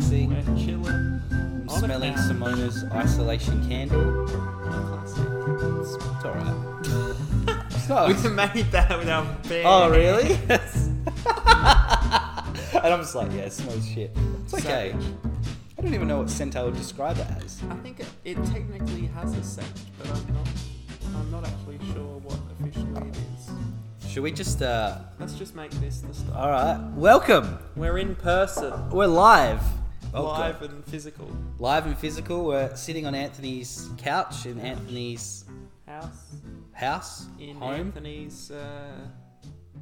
laid back, relaxing, We're chilling. I'm on smelling. Simona's isolation candle. Classic. It's, it's alright. It's not- We made that with our bare oh, really? hands. and I'm just like, yeah, it smells shit. It's okay. Savage. I don't even know what scent I would describe it as. I think it, it technically has a scent, but I'm not. I'm not actually sure what officially it is. Should we just, uh, Let's just make this the start. alright. Welcome! We're in person, We're live. Oh, live God. and physical. Live and physical. We're sitting on Anthony's couch in Anthony's House house, in home. Anthony's uh,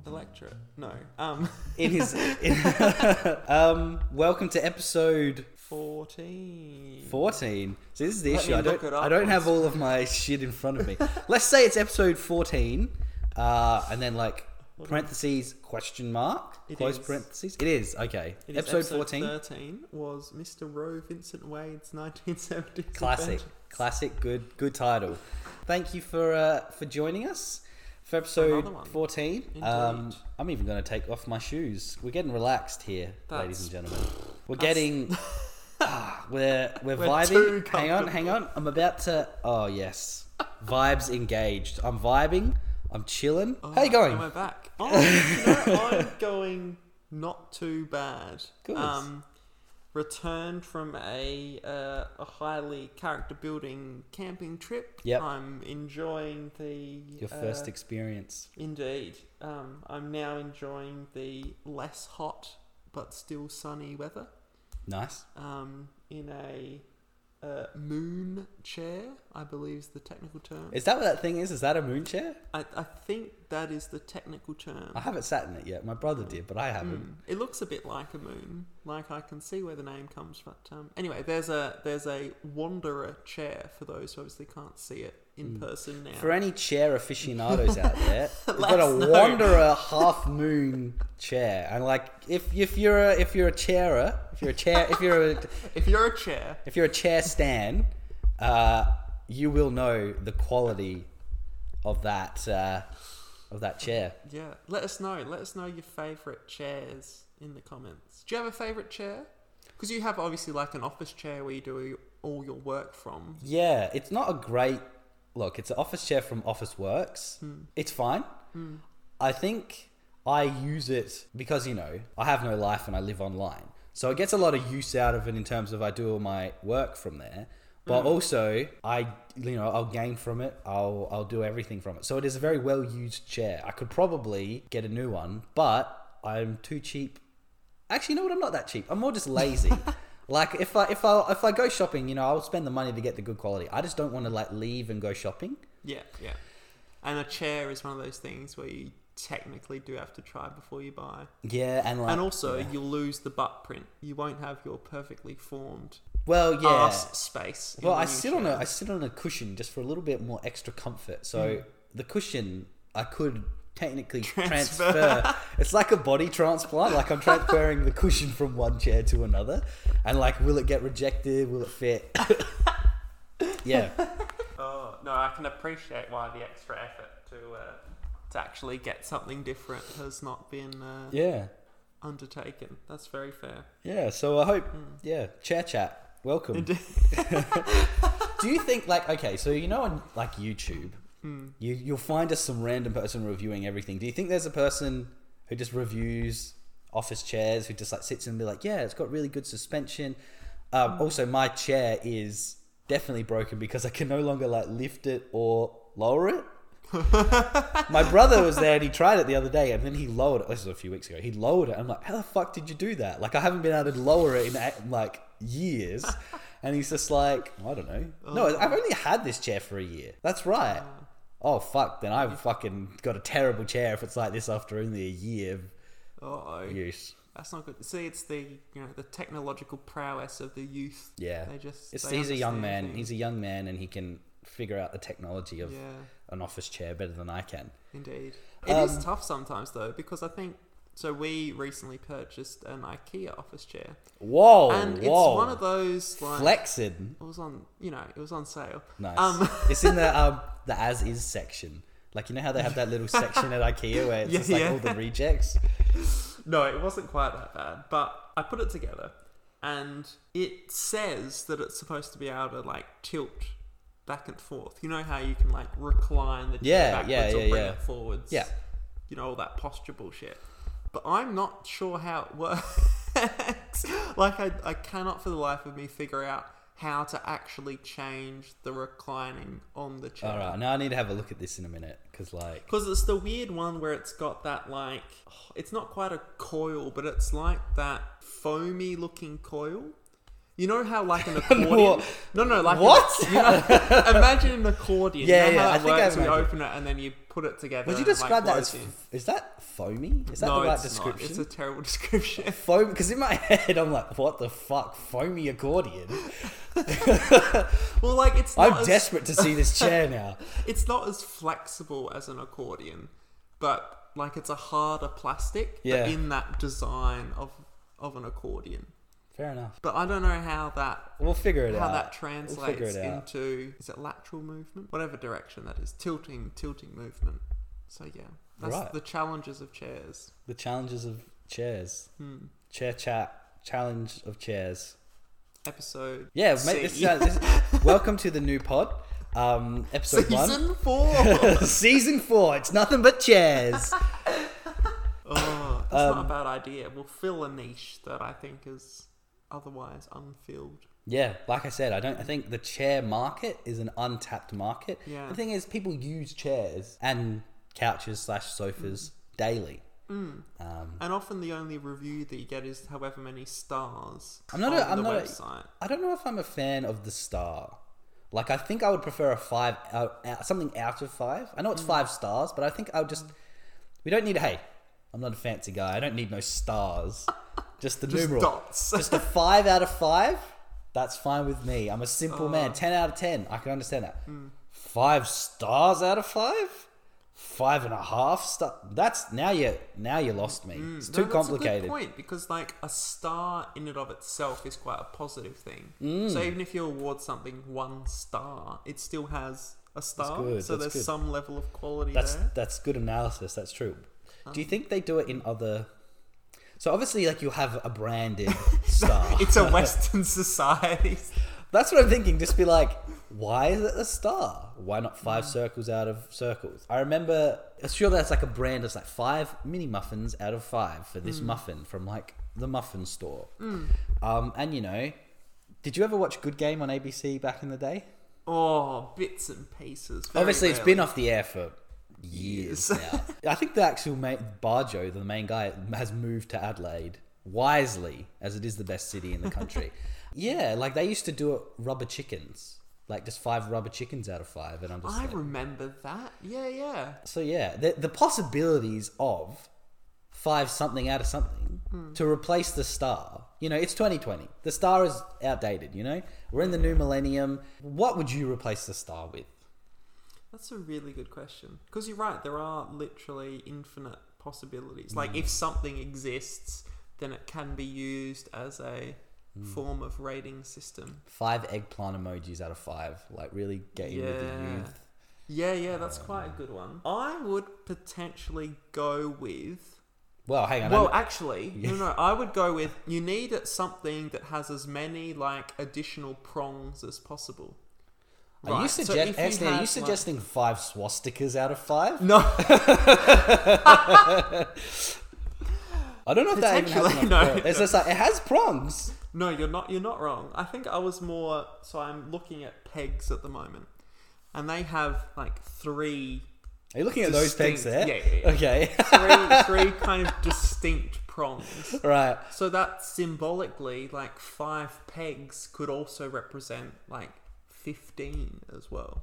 electorate. No, um, in his in, um welcome to episode fourteen. 14 so this is the Let issue i don't look it up i don't have all of my shit in front of me let's say it's episode 14 uh and then like parentheses question mark It close is. parentheses it is okay It is episode, 14 Thirteen was Mr. Roe Vincent Wade's 1970 classic adventure. classic good good title thank you for uh for joining us for episode 14 um i'm even going to take off my shoes we're getting relaxed here ladies and gentlemen we're that's- getting Ah, we're we're, We're vibing. Hang on, hang on. I'm about to. Oh yes, vibes engaged. I'm vibing. I'm chilling. Oh, How you going? And we're back. Oh, you know, I'm going not too bad. Good. Um, returned from a uh, a highly character building camping trip. Yep. I'm enjoying the Your first uh, experience. indeed. Um, I'm now enjoying the less hot but still sunny weather. Nice. Um, in a uh, moon chair, I believe is the technical term. Is that what that thing is? Is that a moon chair? I, I think that is the technical term. I haven't sat in it yet. My brother did, but I haven't. Mm. It looks a bit like a moon. Like I can see where the name comes from. But, um, anyway, there's a there's a wanderer chair for those who obviously can't see it in person now. For any chair aficionados out there, we've got a know. wanderer half moon chair, and like if if you're a if you're a chairer, if you're a chair, if you're a if you're a chair, if you're a chair stan, uh, you will know the quality of that uh, of that chair. yeah, let us know. Let us know your favourite chairs in the comments. Do you have a favourite chair? Because you have obviously like an office chair where you do all your work from. Yeah, it's not a great look. It's an office chair from Officeworks. Hmm. It's fine. Hmm. I think I use it because you know I have no life and I live online, so it gets a lot of use out of it in terms of I do all my work from there. But hmm. also, I you know I'll gain from it. I'll I'll do everything from it. So it is a very well used chair. I could probably get a new one, but I'm too cheap Actually, you know what? I'm not that cheap. I'm more just lazy. like if I if I if I go shopping, you know, I'll spend the money to get the good quality. I just don't want to like leave and go shopping. Yeah, yeah. And a chair is one of those things where you technically do have to try before you buy. Yeah, and like and also, yeah. you'll lose the butt print. You won't have your perfectly formed well, yeah. arse space. Well, I sit on a I sit on a cushion just for a little bit more extra comfort. So hmm. the cushion I could technically transfer. Transfer. it's like a body transplant. Like I'm transferring the cushion from one chair to another, and like, will it get rejected? Will it fit? yeah. Oh no, I can appreciate why the extra effort to uh, to actually get something different has not been uh, Yeah. undertaken. That's very fair. Yeah, so I hope, yeah, chair chat, welcome. Do you think like okay, so you know on like YouTube, you you'll find just some random person reviewing everything. Do you think there's a person who just reviews office chairs who just like sits and be like, yeah, it's got really good suspension. Um, Also, my chair is definitely broken because I can no longer like lift it or lower it. My brother was there and he tried it the other day and then he lowered it. This was a few weeks ago. He lowered it. I'm like, how the fuck did you do that? Like, I haven't been able to lower it in uh, like years. And he's just like, I don't know. No, I've only had this chair for a year. That's right. Oh, fuck. Then I've fucking got a terrible chair if it's like this after only a year Oh, of use. that's not good. See, it's the you know the technological prowess of the youth. Yeah. They just It's, they he's a young man. things. He's a young man and he can figure out the technology of yeah. an office chair better than I can. Indeed. it is Um, tough sometimes though because I think so. We recently purchased an IKEA office chair, Whoa. and it's whoa. one of those like Flexing. it was on you know it was on sale. Nice. Um, it's in the um the as is section. Like you know how they have that little section at IKEA where it's Yeah, just like yeah. all the rejects. No, it wasn't quite that bad, but I put it together, and it says that it's supposed to be able to like tilt back and forth. You know how you can like recline the chair Yeah, backwards or bring it forwards. Yeah. you know all that posture bullshit. But I'm not sure how it works. like I, I cannot for the life of me figure out how to actually change the reclining on the chair. All right, now I need to have a look at this in a minute because, like, Because it's the weird one where it's got that like, it's not quite a coil, but it's like that foamy looking coil. You know how like an accordion? No, no, like What? you know, imagine an accordion. Yeah, you know yeah, I think I works, we imagine. open it and then you put it together. would you describe like, that as? in. Is that foamy? Is that no, the right it's description? Not. It's a terrible description. Foam, because in my head I'm like, what the fuck, foamy accordion? well, like it's. I'm as, desperate to see this chair now. It's not as flexible as an accordion, but like it's a harder plastic. Yeah. in that design of of an accordion. Fair enough. But I don't know how that We'll figure it how out. that translates it out. into is it lateral movement? Whatever direction that is, tilting, tilting movement. So yeah, that's Right. the challenges of chairs. The challenges of chairs. Hmm. Chair chat. Challenge of chairs. Episode Yeah, mate, this, is, this, welcome to the new pod. Um, episode one. season four. Season four. It's nothing but chairs. oh, that's not Um, a bad idea. We'll fill a niche that I think is otherwise unfilled. Yeah, like I said, I don't. I think the chair market is an untapped market. Yeah. The thing is, people use chairs and couches slash sofas daily. Mm. Um, And often the only review that you get is however many stars I'm not on a- I'm the not website. I don't know if I'm a fan of the star. Like, I think I would prefer a five, out, out, something out of five. I know Mm. it's five stars, but I think I would just. We don't need. Hey, I'm not a fancy guy. I don't need no stars. Just the Just numeral. dots. Just a five out of five. That's fine with me. I'm a simple Oh. man. Ten out of ten. I can understand that. Hmm. Five stars out of five. Five and a half star. That's now you now you lost me. It's No, too a complicated. good point because like a star in and of itself is quite a positive thing. Mm. So even if you award something one star, it still has a star. good, So there's good. some level of quality That's there. that's good analysis. That's true. Do Um, you think they do it in other? So obviously, like you have a branded star. It's a Western society. That's what I'm thinking. Just be like, why is it a star? Why not five Mm. circles out of circles? I remember, sure, that's like a brand It's like five mini muffins out of five for Mm. this muffin from like the muffin store. Um, and you know, did you ever watch Good Game on ABC back in the day? Oh, bits and pieces. Obviously, it's been off the air for years now. I think the actual main, Bajo, the main guy, has moved to Adelaide wisely, as it is the best city in the country. yeah, like they used to do it rubber chickens, like just five rubber chickens out of five, and I'm just I like, remember that. Yeah, yeah. so yeah, the the possibilities of five something out of something hmm. to replace the star. You know, it's 2020. The star is outdated. You know, we're in the new millennium. What would you replace the star with? That's a really good question. Because you're right, there are literally infinite possibilities. Like, mm. if something exists, then it can be used as a mm. form of rating system. five eggplant emojis out of five. Like really get in with the youth. Yeah, yeah, that's uh, quite a good one. I would potentially go with. Well, hang on. Well, actually, no, no. I would go with you need something that has as many like additional prongs as possible. Are you Right, so suggest- if you are you had, like- suggesting five swastikas out of five? No, I don't know if that even has enough no. It's just like it has prongs. no, you're not. You're not wrong. I think I was more. So I'm looking at pegs at the moment, and they have like three, Are you looking at those pegs there? Yeah, yeah, yeah. Okay. three, three kind of distinct prongs. right. So that symbolically, like five pegs could also represent like fifteen as well,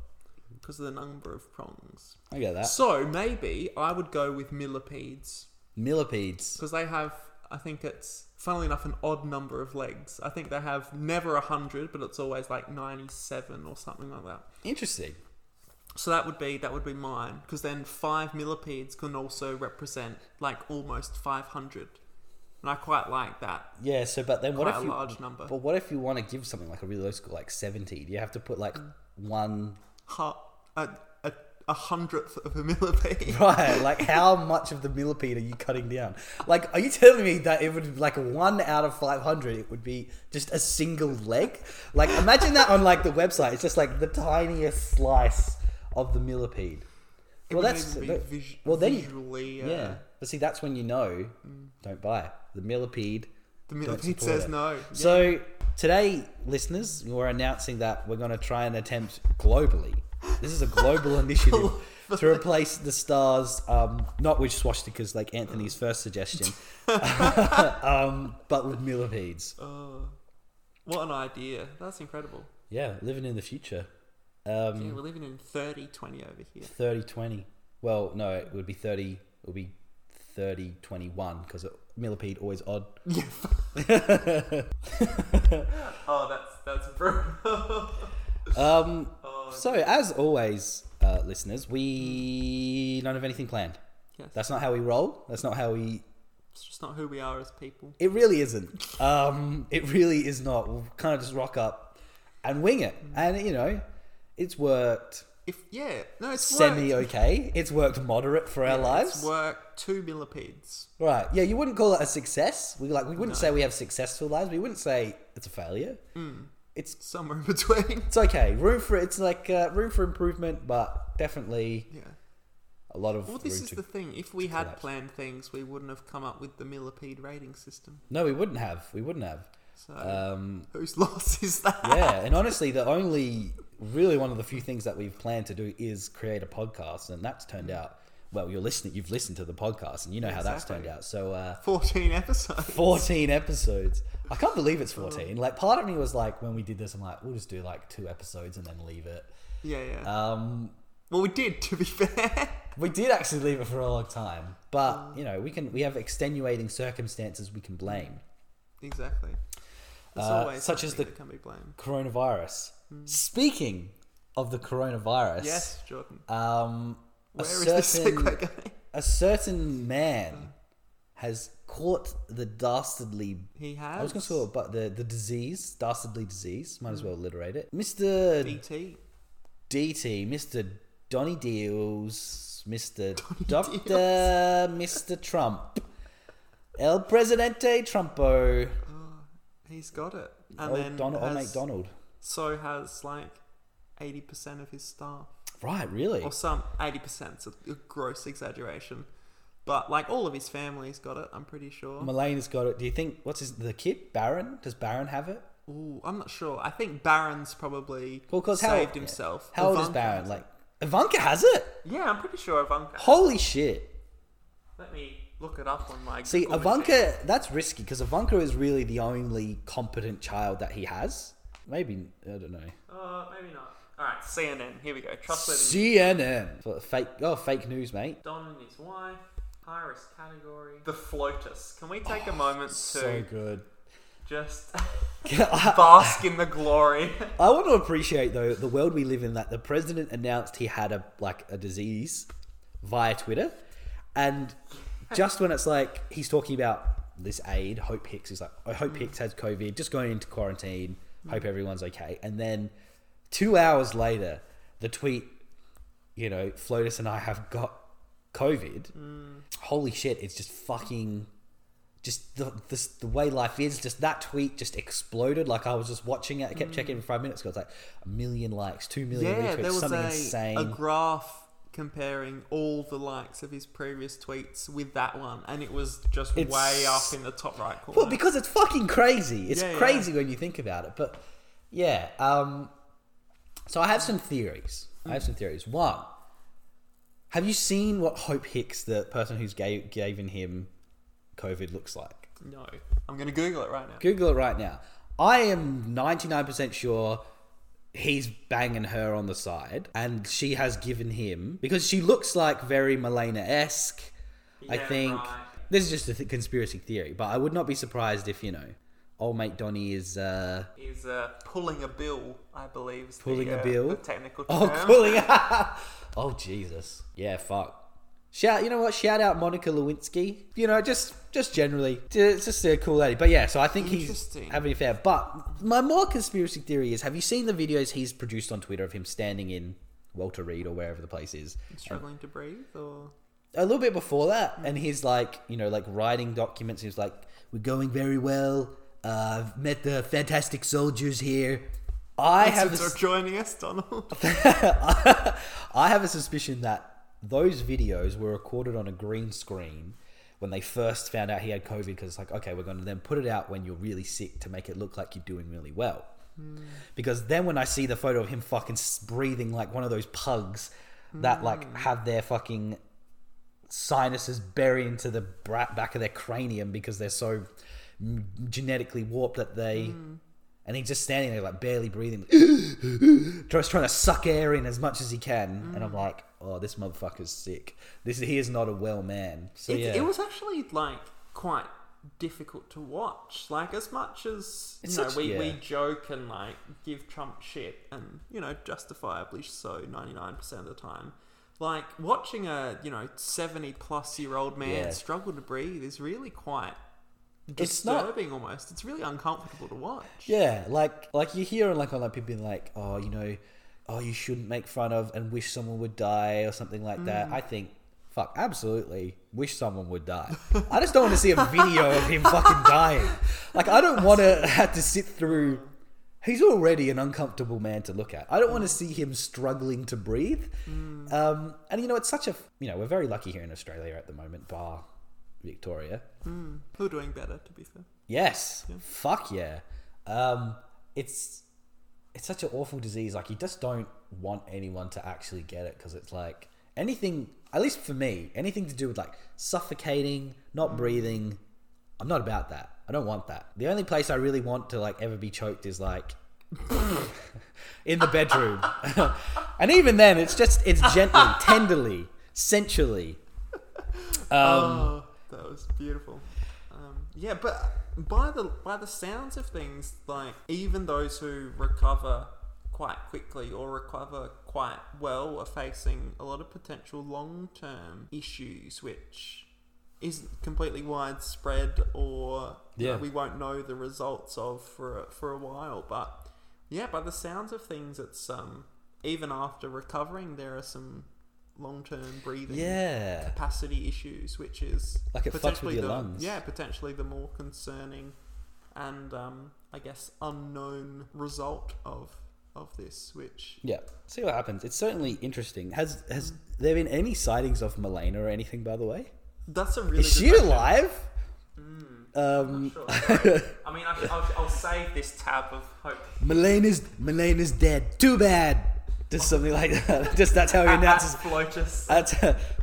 because of the number of prongs. I get that. So maybe I would go with millipedes Millipedes. because they have, I think it's funnily enough an odd number of legs. I think they have never a hundred, but it's always like ninety-seven or something like that. Interesting. So that would be that would be mine because then five millipedes can also represent like almost five hundred, and I quite like that. Yeah. So, but then what Quite if a you? large number. But what if you want to give something like a really low score, like seventy? Do you have to put like one? Ha- a, a, a hundredth of a millipede. Right, like how much of the millipede are you cutting down? Like, are you telling me that it would like one out of five hundred? It would be just a single leg. Like, imagine that on like the website. It's just like the tiniest slice of the millipede. It Well, that's be that- vis- well then visually. Uh, yeah. But see, that's when you know, don't buy the millipede. The millipede says it. no. Yeah. So today, listeners, we're announcing that we're going to try and attempt globally. This is a global initiative to replace the stars, um, not with swastikas like Anthony's first suggestion, um, but with millipedes. Oh, what an idea! That's incredible. Yeah, living in the future. Yeah, Um, we're living in 3020 over here. 30 20. Well, no, it would be 30. It would be 30 21 because millipede always odd. Oh, that's that's brutal. Um, Oh, so, as always, uh, listeners, we don't have anything planned. yes. That's not how we roll. That's not how we. It's just not who we are as people. It really isn't. Um, it really is not. We'll kind of just rock up and wing it, and you know, it's worked If yeah, no, it's semi okay. It's worked moderate for our lives. It's worked two millipedes. Right? Yeah, you wouldn't call it a success. We like we wouldn't say we have successful lives. We wouldn't say it's a failure. Mm. It's Somewhere in between. it's okay. Room for it's like uh, room for improvement, but definitely Yeah. a lot of Well, this room is to the thing. If we had collapse. planned things, we wouldn't have come up with the millipede rating system. No, we wouldn't have. We wouldn't have. So Um, whose loss is that? yeah, and honestly, the only really one of the few things that we've planned to do is create a podcast, and that's turned out well. You're listening. You've listened to the podcast, and you know how that's turned out. So, uh, 14 episodes. 14 episodes. I can't believe it's 14. Like, part of me was like, when we did this, I'm like, we'll just do like two episodes and then leave it. Yeah, yeah. Um, well, we did, to be fair. we did actually leave it for a long time, but you know, we can we have extenuating circumstances we can blame. exactly. Uh, such as the- can be blamed. Coronavirus. Speaking of the coronavirus, Yes, Jordan. Um, Where a is this certain segue going? a certain man has caught the dastardly. He has. I was going to call it, but the the disease, dastardly disease. Might as well alliterate it. Mister BT. DT, Mister Donny Deals, Mister Doctor, Mister Trump, El Presidente Trumpo, He's got it. And old then Donald, old mate has- Donald. So has like 80% of his staff. Right, really? Or some 80%, it's a, gross exaggeration. But like all of his family's got it, I'm pretty sure. Melania's got it. Do you think what's his the kid Barron? Does Barron have it? Ooh, I'm not sure. I think Barron's probably Well, because how saved himself. How old is Barron? Like Ivanka has it. Yeah, I'm pretty sure Ivanka. Holy shit! Let me look it up on my. See. Ivanka, that's risky because Ivanka is really the only competent child that he has. Maybe I don't know. Uh, maybe not. All right, CNN. Here we go. Trustworthy. CNN for fake. Oh, fake news, mate. Don and his wife. High risk category. The Flotus. Can we take a moment to So good. just bask in the glory? I want to appreciate though the world we live in that the president announced he had a like a disease via Twitter, and just when it's like he's talking about this aid, Hope Hicks is like, I Hope Hicks has COVID, just going into quarantine. Hope everyone's okay. And then two hours later, the tweet, you know, Flotus and I have got COVID. Mm. Holy shit! It's just fucking just the, the the way life is. Just that tweet just exploded. Like I was just watching it. I kept mm. checking for five minutes. 'cause It's like a million likes, two million yeah, retweets, was something a, insane. a graph comparing all the likes of his previous tweets with that one, and it was just It's- way up in the top right corner. well, because it's fucking crazy. It's Yeah, yeah. crazy when you think about it. But yeah, um, so I have some theories. I have some theories. One, have you seen what Hope Hicks, the person who's gave given him COVID, looks like? no, I'm gonna Google it right now. Google it right now. I am 99% sure he's banging her on the side and she has given him because she looks like very Melania esque. I think right. this is just a th- conspiracy theory, but I would not be surprised if you know old mate Donny is uh, He's uh, pulling a bill, I believe. Pulling the, a uh, bill? technical oh term. cooling. oh Jesus, yeah, fuck. Shout, you know what? Shout out Monica Lewinsky. You know, just just generally, just just a cool lady. But yeah, so I think he's having a fair. But my more conspiracy theory is: Have you seen the videos he's produced on Twitter of him standing in Walter Reed or wherever the place is. Struggling to breathe, or A little bit before that, and he's like, you know, like writing documents. He's like, "We're going very well. Uh, I've met the fantastic soldiers here. I have." A joining us, Donald. I have a suspicion that those videos were recorded on a green screen when they first found out he had COVID because it's like, okay, we're going to then put it out when you're really sick to make it look like you're doing really well. Hmm. Because then when I see the photo of him fucking breathing like one of those pugs that like hmm. have their fucking sinuses buried into the back of their cranium because they're so mm, genetically warped that they hmm. And he's just standing there like barely breathing. Just trying to suck air in as much as he can. And i'm mm. like oh this motherfucker's sick. This he is not a well man. So it, yeah. it was actually like quite difficult to watch. Like as much as you know, such- we, we joke and like give Trump shit, and you know, justifiably so, ninety nine percent of the time. Like watching a you know seventy plus year old man Yeah. struggle to breathe is really quite It's not- disturbing. almost, it's really uncomfortable to watch. Yeah, like like you hear like on like people being like, oh, you know, oh, you shouldn't make fun of and wish someone would die or something like that. Mm. I think, fuck, absolutely, wish someone would die. I just don't want to see a video of him fucking dying. Like I don't want to have to sit through. He's already an uncomfortable man to look at. I don't want to mm. see him struggling to breathe. Mm. Um, and you know, it's such a you know we're very lucky here in Australia at the moment, bar Victoria. Mm. Who are doing better, to be fair. Yes. Fuck yeah. Um, it's it's such an awful disease. Like you just don't want anyone to actually get it because it's like anything. At least for me, anything to do with like suffocating, not breathing. I'm not about that. I don't want that. The only place I really want to like ever be choked is like in the bedroom, and even then, it's just it's gently, tenderly, sensually. Um, oh, beautiful. Um, yeah, but by the by the sounds of things, like even those who recover quite quickly or recover quite well are facing a lot of potential long term issues, which isn't completely widespread or know, Yeah. we won't know the results of for a, for a while. But yeah, by the sounds of things, it's um even after recovering, there are some long term breathing yeah. capacity issues, which is Like it fucks with potentially your the lungs. yeah potentially the more concerning and um, I guess unknown result of of this, which Yeah, see what happens. It's certainly interesting. Has has there been any sightings of Melania or anything? By the way, that's a really is she question. alive? I'm Um, sure. I mean, I, I'll, I'll save this tab of hope. Melania's Melania's dead. Too bad. Just something like that. Just that's how he announces. Flotus. That's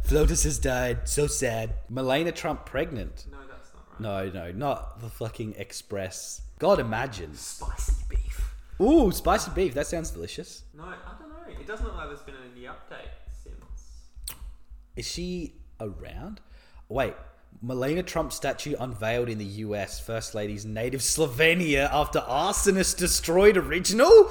Flotus has died. So sad. Melania Trump pregnant. No, that's not right. No, no, not the fucking Express. God, imagine. Spicy beef. Ooh, spicy beef. That sounds delicious. No, I don't know. It doesn't look like there's been any update since. Is she around? Wait, Melania Trump statue unveiled in the US. First Lady's native Slovenia after arsonist destroyed original?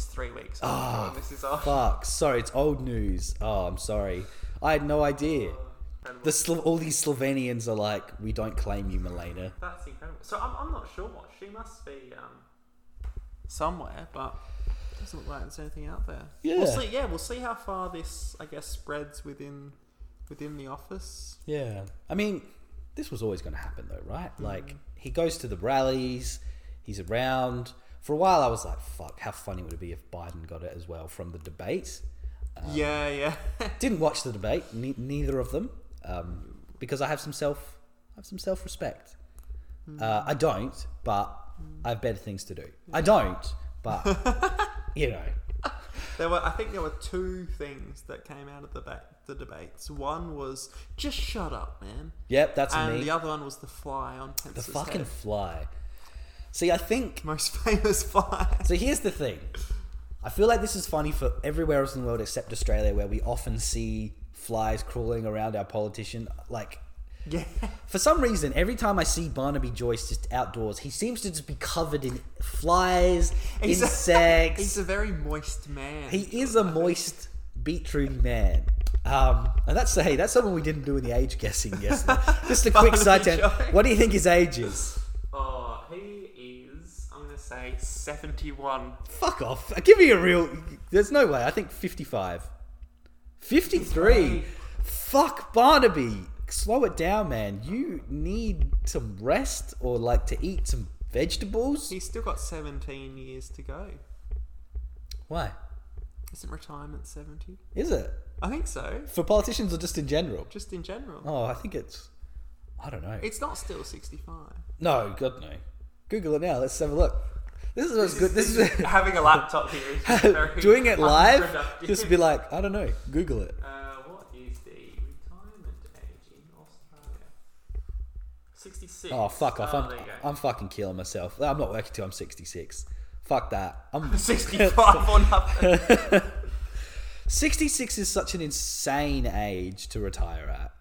Is three weeks. After this is off. Fuck. Sorry, it's old news. Oh, I'm sorry. I had no idea. Incredible. The Slo- all these Slovenians are like, we don't claim you, Melania. That's incredible. So I'm, I'm not sure. What she must be um, somewhere, but it doesn't look like there's anything out there. Yeah. We'll see. Yeah, we'll see how far this, I guess, spreads within within the office. Yeah. I mean, this was always going to happen, though, right? Mm. Like, he goes to the rallies, he's around. For a while, I was like, fuck, how funny would it be if Biden got it as well from the debate? yeah, yeah. Didn't watch the debate, ne- neither of them, um, because I have some self, I have some self respect. Uh, I don't, but I have better things to do. I don't, but you know, there were, I think, there were two things that came out of the ba- the debates. One was just shut up, man, yep, that's and me. the other one was the fly on Pence's The fucking head. fly. See, I think most famous fly. So here's the thing. I feel like this is funny for everywhere else in the world except Australia, where we often see flies crawling around our politician. Like, yeah. for some reason, every time I see Barnaby Joyce just outdoors, he seems to just be covered in flies, He's a- insects. He's a very moist man. he is a moist, beetroot man. Um, and that's hey, that's something we didn't do in the age guessing yesterday. Just a quick side tangent. What do you think his age is? Oh, he is. I'm gonna say seventy-one. Fuck off. Give me a real. There's no way. I think 55. 53. Fuck Barnaby. Slow it down, man. You need some rest or like to eat some vegetables. He's still got 17 years to go. Why? Isn't retirement 70? Is it? I think so. For politicians or just in general? Just in general. Oh, I think it's. I don't know. It's not still 65. No, God, no. Google it now. Let's have a look. This is what's good. This is. having a laptop here is very Doing it live, just be like, I don't know. Google it. Uh, what is the retirement age in Australia? 66. Oh fuck off! Oh, I'm, there you go. I'm fucking killing myself. I'm not working till I'm 66. Fuck that. I'm 65 or nothing. 66 is such an insane age to retire at.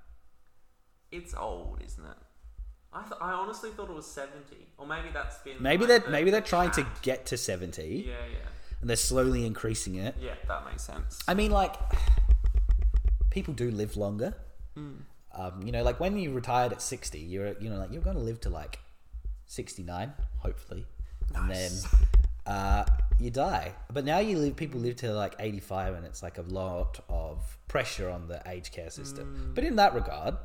It's old, isn't it? I, th- I honestly thought it was 70. Or maybe that's been. Maybe like, they're the- maybe they're trying to get to 70 Yeah, yeah. and they're slowly increasing it. Yeah, that makes sense. I mean, like, people do live longer. Hmm. Um, you know, like when you retired at 60, you're, you know, like you're going to live to like 69, hopefully. And then uh, you die. But now you live, people live to like 85 and it's like a lot of pressure on the aged care system. Hmm. But in that regard,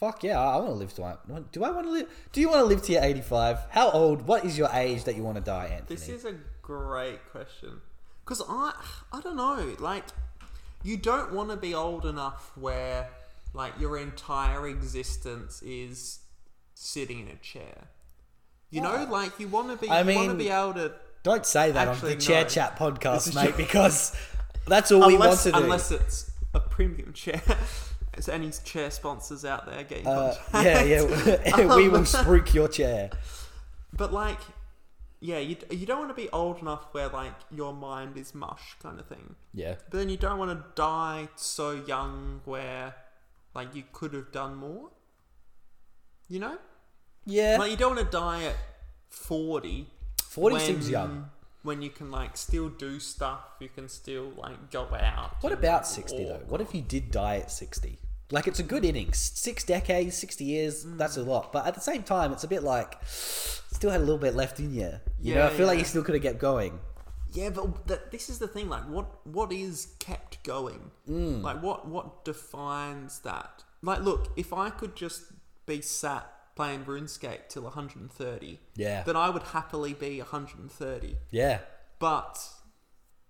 fuck yeah, I want to live to, do I want to live, do you want to live to your 85? How old, what is your age that you want to die, Anthony? This is a great question. Because I, I don't know, like, you don't want to be old enough where, like, your entire existence is sitting in a chair. You know, like, you want to be, I you want to mean, be able to. Don't say that on the Chair no. Chat podcast, mate, because that's all we want to do. unless it's a premium chair. Is there any chair sponsors out there getting uh, yeah, yeah, we will spruik your chair. But like, yeah, you, you don't want to be old enough where like your mind is mush kind of thing. Yeah, But then you don't want to die so young where like you could have done more. You know? yeah. Like you don't want to die at 40. 40 when- seems young. When you can like still do stuff, you can still like go out. What about 60 though? What if you did die at 60? Like it's a good innings. Six decades, 60 years, Mm. that's a lot. But at the same time, it's a bit like still had a little bit left in you. You know, I feel like you still could have kept going. Yeah, but th- this is the thing. Like, what what is kept going? Mm. Like, what what defines that? Like, look, if I could just be sat playing RuneScape till 130, Yeah. then I would happily be 130. Yeah. But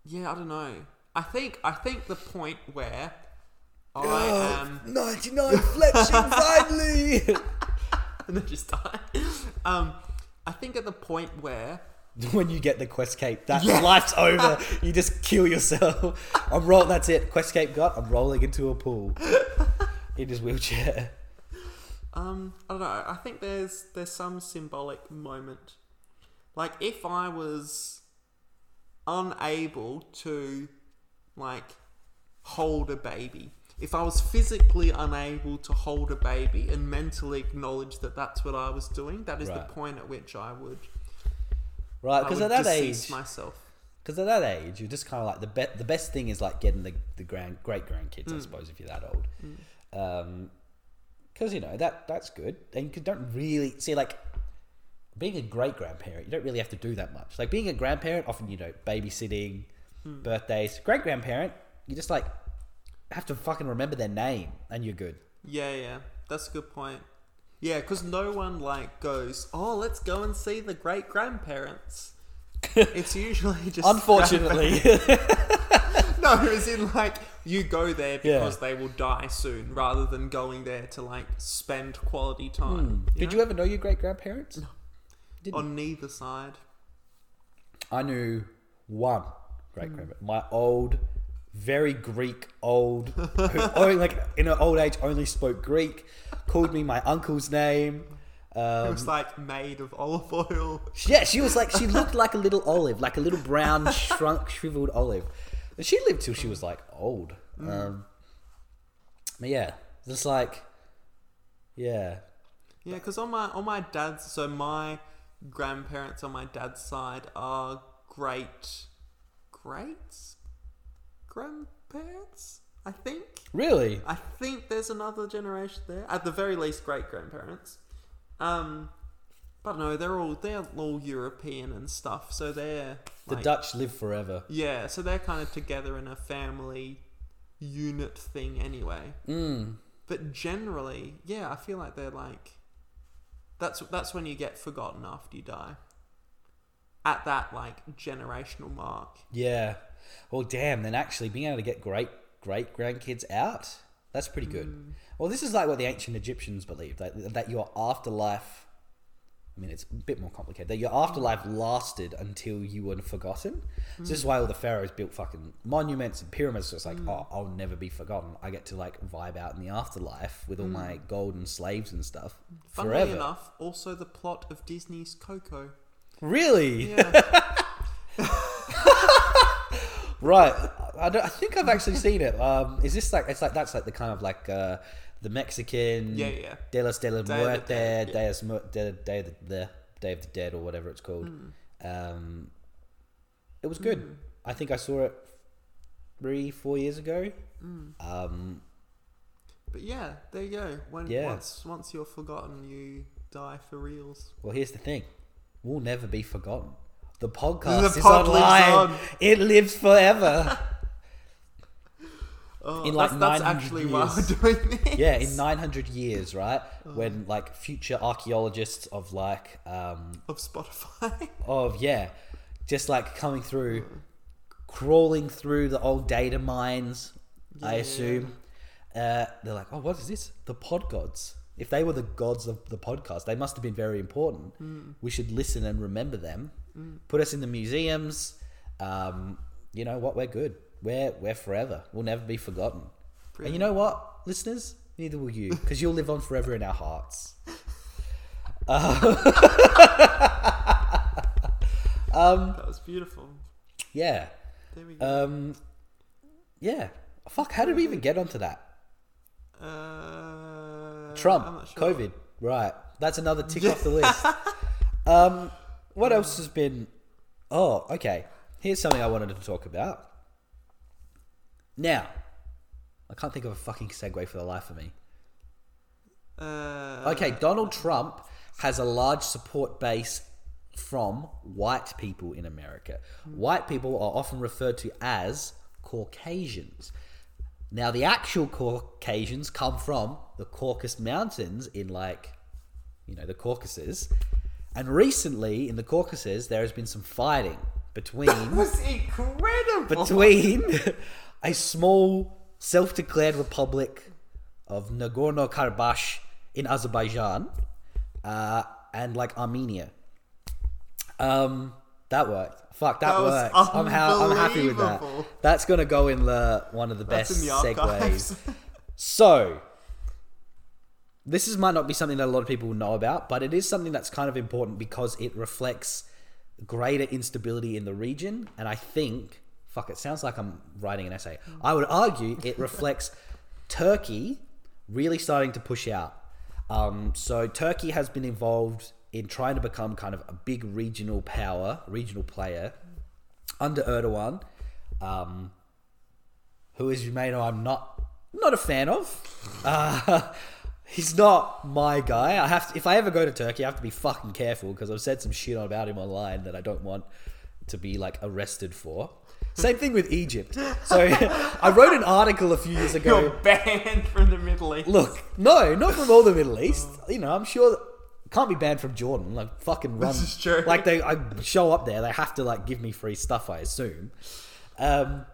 yeah, I don't know. I think I think the point where I am 99 fletching finally! and then just die. Um, I think at the point where when you get the quest cape, that life's over. You just kill yourself. I'm roll. That's it. Quest cape got. I'm rolling into a pool in his wheelchair. Um, I don't know. I think there's there's some symbolic moment. Like if I was unable to like hold a baby, if I was physically unable to hold a baby and mentally acknowledge that that's what I was doing, that is Right. the point at which I would Right? Because at that age, myself. because at that age, you're just kind of like the be- the best thing is like getting the the grand great grandkids. Mm. I suppose if you're that old. Um, because you know that that's good, and you don't really see like being a great grandparent. You don't really have to do that much. Like being a grandparent, often you know babysitting, Hmm. birthdays. Great grandparent, you just like have to fucking remember their name, and you're good. Yeah, yeah, that's a good point. Yeah, because no one like goes, "Oh, let's go and see the great grandparents." it's usually just Unfortunately, no, as in like you go there Yeah. because they will die soon, rather than going there to like spend quality time. Hmm. did you ever know your great grandparents? No. Didn't On neither side. I knew one Hmm. great grandparent. My old, very Greek old, who only, like in her old age only spoke Greek, called me my uncle's name. it Um, was like made of olive oil. yeah, she was like she looked like a little olive, like a little brown, shrunk, shriveled olive. And she lived till she was like old. Hmm. Um, but yeah, just like yeah, Yeah, because on my on my dad's so my grandparents on my dad's side are great greats grandparents. I think. really. I think there's another generation there. At the very least, great grandparents. Um, but no, they're all they're all European and stuff. So they're The like- Dutch live forever. Yeah, so they're kind of together in a family unit thing anyway. Mm. But generally, yeah, I feel like they're like that's that's when you get forgotten after you die. At that like generational mark. Yeah. Well, damn. Then actually being able to get great great grandkids out, that's pretty good. Well, this is like what the ancient Egyptians believed that that your afterlife. I mean, it's a bit more complicated. That your afterlife lasted until you were forgotten. So this is why all the pharaohs built fucking monuments and pyramids. So it's like, oh, I'll never be forgotten. I get to like vibe out in the afterlife with all my golden slaves and stuff Funnily forever. enough, also the plot of Disney's Coco. Really? Yeah. Right. I, don't, I think I've actually seen it. Um, is this like it's like that's like the kind of like uh, the Mexican Yeah, yeah. De los de la Day of the Muerte, Dead, yeah. Day, of Day, Day of the, the Day of the Dead or whatever it's called. Hmm. Um, it was good. I think I saw it three, four years ago. Hmm. Um, But yeah, there you go. When Yeah. once once you're forgotten, you die for reals. well, here's the thing: we'll never be forgotten. The podcast The is pod online. on. It lives forever. Oh, In, like, that's, that's 900 actually why years. we're doing this. Yeah, in 900 years, right? When like future archaeologists of like um of Spotify. of yeah, just like coming through crawling through the old data mines, I assume. Uh, they're like, "Oh, what is this? The pod gods." If they were the gods of the podcast, they must have been very important. We should listen and remember them. Put us in the museums. Um, you know what? We're good. We're we're forever. We'll never be forgotten. And you know what, listeners? Neither will you, because you'll live on forever in our hearts. um that was beautiful. Yeah. There we go. Um, yeah. Fuck. How did we even get onto that? uh, Trump, sure. COVID. Right. That's another tick off the list. Um, what else has been? Oh, okay. Here's something I wanted to talk about. Now, I can't think of a fucking segue for the life of me. Uh, Okay, Donald Trump has a large support base from white people in America. White people are often referred to as Caucasians. Now, the actual Caucasians come from the Caucasus Mountains in, like, you know, the Caucasus. And recently, in the Caucasus, there has been some fighting between That was incredible. between a small self-declared republic of Nagorno-Karabakh in Azerbaijan uh, and like Armenia. Um, that worked. Fuck, that, That worked. I'm, ha- I'm happy with that. That's gonna go in the one of the That's best the segues. So, this is might not be something that a lot of people will know about, but it is something that's kind of important because it reflects greater instability in the region. And I think, fuck, it sounds like I'm writing an essay. I would argue it reflects Turkey really starting to push out. Um, so Turkey has been involved in trying to become kind of a big regional power, regional player under Erdogan. Um, who, as you may know, I'm not not a fan of. Uh, he's not my guy. I have to, if I ever go to Turkey, I have to be fucking careful because I've said some shit about him online that I don't want to be like arrested for. Same thing with Egypt. So I wrote an article a few years ago. You're banned from the Middle East. Look, no, not from all the Middle East. You know, I'm sure can't be banned from Jordan. Like fucking run. This is true. Like they, I show up there, they have to like give me free stuff. I assume. Um,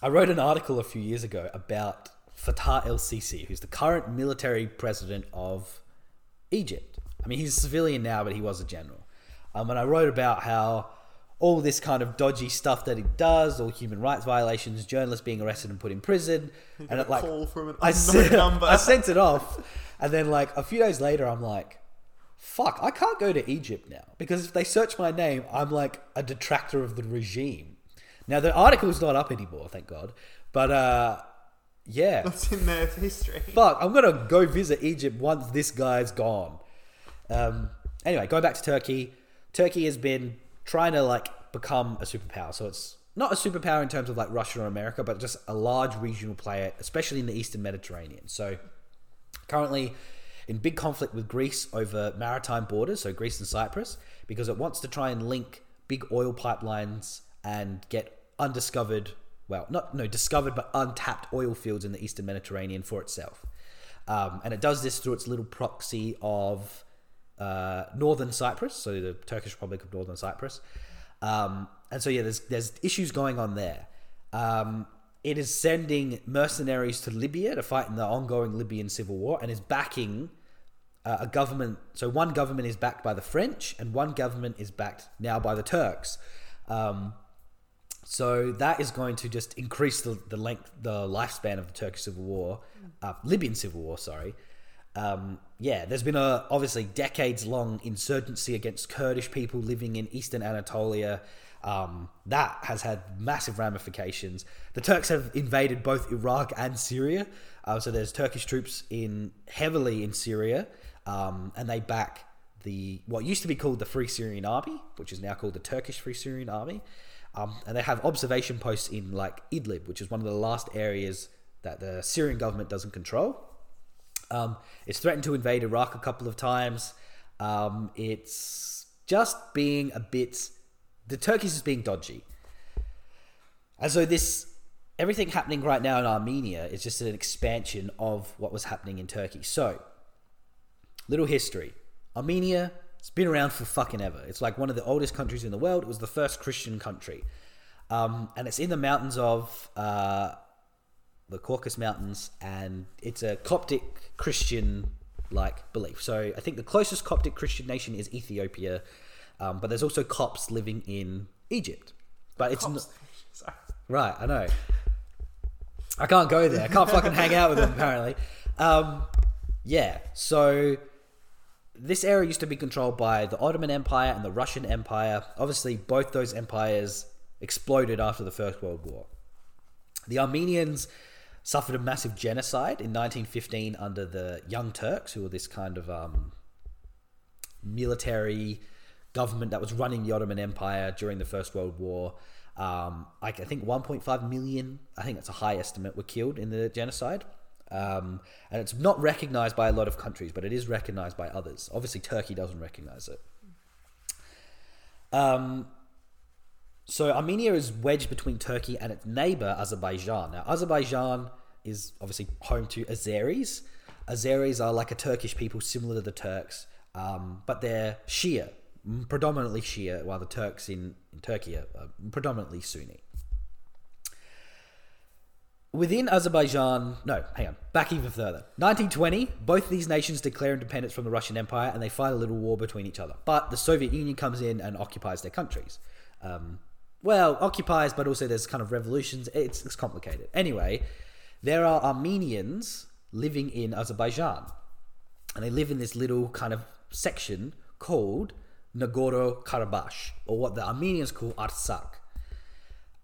I wrote an article a few years ago about Fattah El Sisi, who's the current military president of Egypt. I mean, he's a civilian now, but he was a general. Um, and I wrote about how all this kind of dodgy stuff that he does, all human rights violations, journalists being arrested and put in prison, and it like an I sent. I sent it off, and then like a few days later, I'm like, "Fuck, I can't go to Egypt now because if they search my name, I'm like a detractor of the regime." Now the article's not up anymore, thank God. But uh, yeah, That's in their history. fuck, I'm gonna go visit Egypt once this guy's gone. Um, anyway, going back to Turkey, Turkey has been trying to like become a superpower. So it's not a superpower in terms of like Russia or America, but just a large regional player, especially in the Eastern Mediterranean. So currently in big conflict with Greece over maritime borders, so Greece and Cyprus, because it wants to try and link big oil pipelines and get undiscovered well, not no discovered but untapped oil fields in the eastern Mediterranean for itself, um, and it does this through its little proxy of uh, northern Cyprus, so the Turkish Republic of Northern Cyprus, um, and so yeah, there's there's issues going on there. Um, it is sending mercenaries to Libya to fight in the ongoing Libyan civil war, and is backing uh, a government. So one government is backed by the French, and one government is backed now by the Turks. Um, so that is going to just increase the, the length, the lifespan of the Turkish civil war, uh, Libyan civil war. Sorry. Um, yeah, there's been a obviously decades long insurgency against Kurdish people living in eastern Anatolia. Um, that has had massive ramifications. The Turks have invaded both Iraq and Syria. Uh, so there's Turkish troops in heavily in Syria, um, and they back the what used to be called the Free Syrian Army, which is now called the Turkish Free Syrian Army. Um, and they have observation posts in like Idlib, which is one of the last areas that the Syrian government doesn't control. Um, it's threatened to invade Iraq a couple of times. Um, it's just being a bit. The Turkish is being dodgy. And so this everything happening right now in Armenia is just an expansion of what was happening in Turkey. So, little history. Armenia it's been around for fucking ever. It's like one of the oldest countries in the world. It was the first Christian country. Um, and it's in the mountains of uh, the Caucasus Mountains, and it's a Coptic Christian like belief. So I think the closest Coptic Christian nation is Ethiopia, um, but there's also Copts living in Egypt. But it's not right. I know. I can't go there. I can't fucking hang out with them. Apparently, um, yeah. So this area used to be controlled by the Ottoman Empire and the Russian Empire. Obviously, both those empires exploded after the First World War. The Armenians suffered a massive genocide in 1915 under the Young Turks, who were this kind of um, military government that was running the Ottoman Empire during the First World War. Um, I think 1.5 million, I think that's a high estimate, were killed in the genocide. Um, and it's not recognized by a lot of countries, but it is recognized by others. Obviously, Turkey doesn't recognize it. Um, so Armenia is wedged between Turkey and its neighbor Azerbaijan. Now, Azerbaijan is obviously home to Azeris. Azeris are like a Turkish people similar to the Turks, um, but they're Shia, predominantly Shia, while the Turks in, in Turkey are, predominantly Sunni. Within Azerbaijan, no, hang on, back even further. 1920, both these nations declare independence from the Russian Empire and they fight a little war between each other. But the Soviet Union comes in and occupies their countries. Um, well, occupies, but also there's kind of revolutions. It's, it's complicated. Anyway, there are Armenians living in Azerbaijan. And they live in this little kind of section called Nagorno Karabakh, or what the Armenians call Artsakh.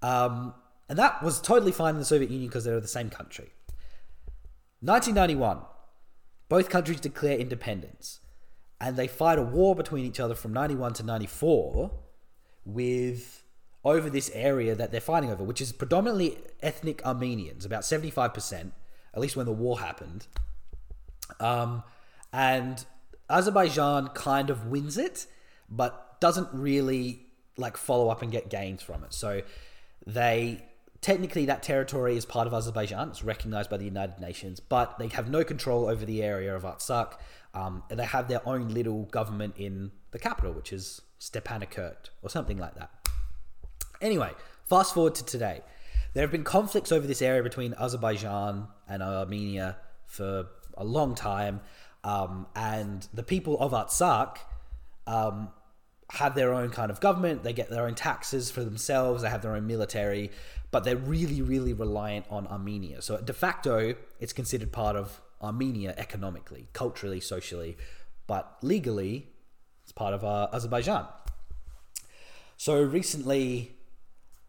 Um, and that was totally fine in the Soviet Union because they were the same country. 1991, both countries declare independence. And they fight a war between each other from 91 to 94 with over this area that they're fighting over, which is predominantly ethnic Armenians, about 75%, at least when the war happened. Um, and Azerbaijan kind of wins it, but doesn't really like follow up and get gains from it. So they technically that territory is part of Azerbaijan. It's recognized by the United Nations, but they have no control over the area of Artsakh. Um, and they have their own little government in the capital, which is Stepanakert or something like that. Anyway, fast forward to today. There have been conflicts over this area between Azerbaijan and Armenia for a long time, um, and the people of Artsakh um, have their own kind of government. They get their own taxes for themselves. They have their own military, but they're really, really reliant on Armenia. So de facto, it's considered part of Armenia economically, culturally, socially, but legally, it's part of uh, Azerbaijan. So recently,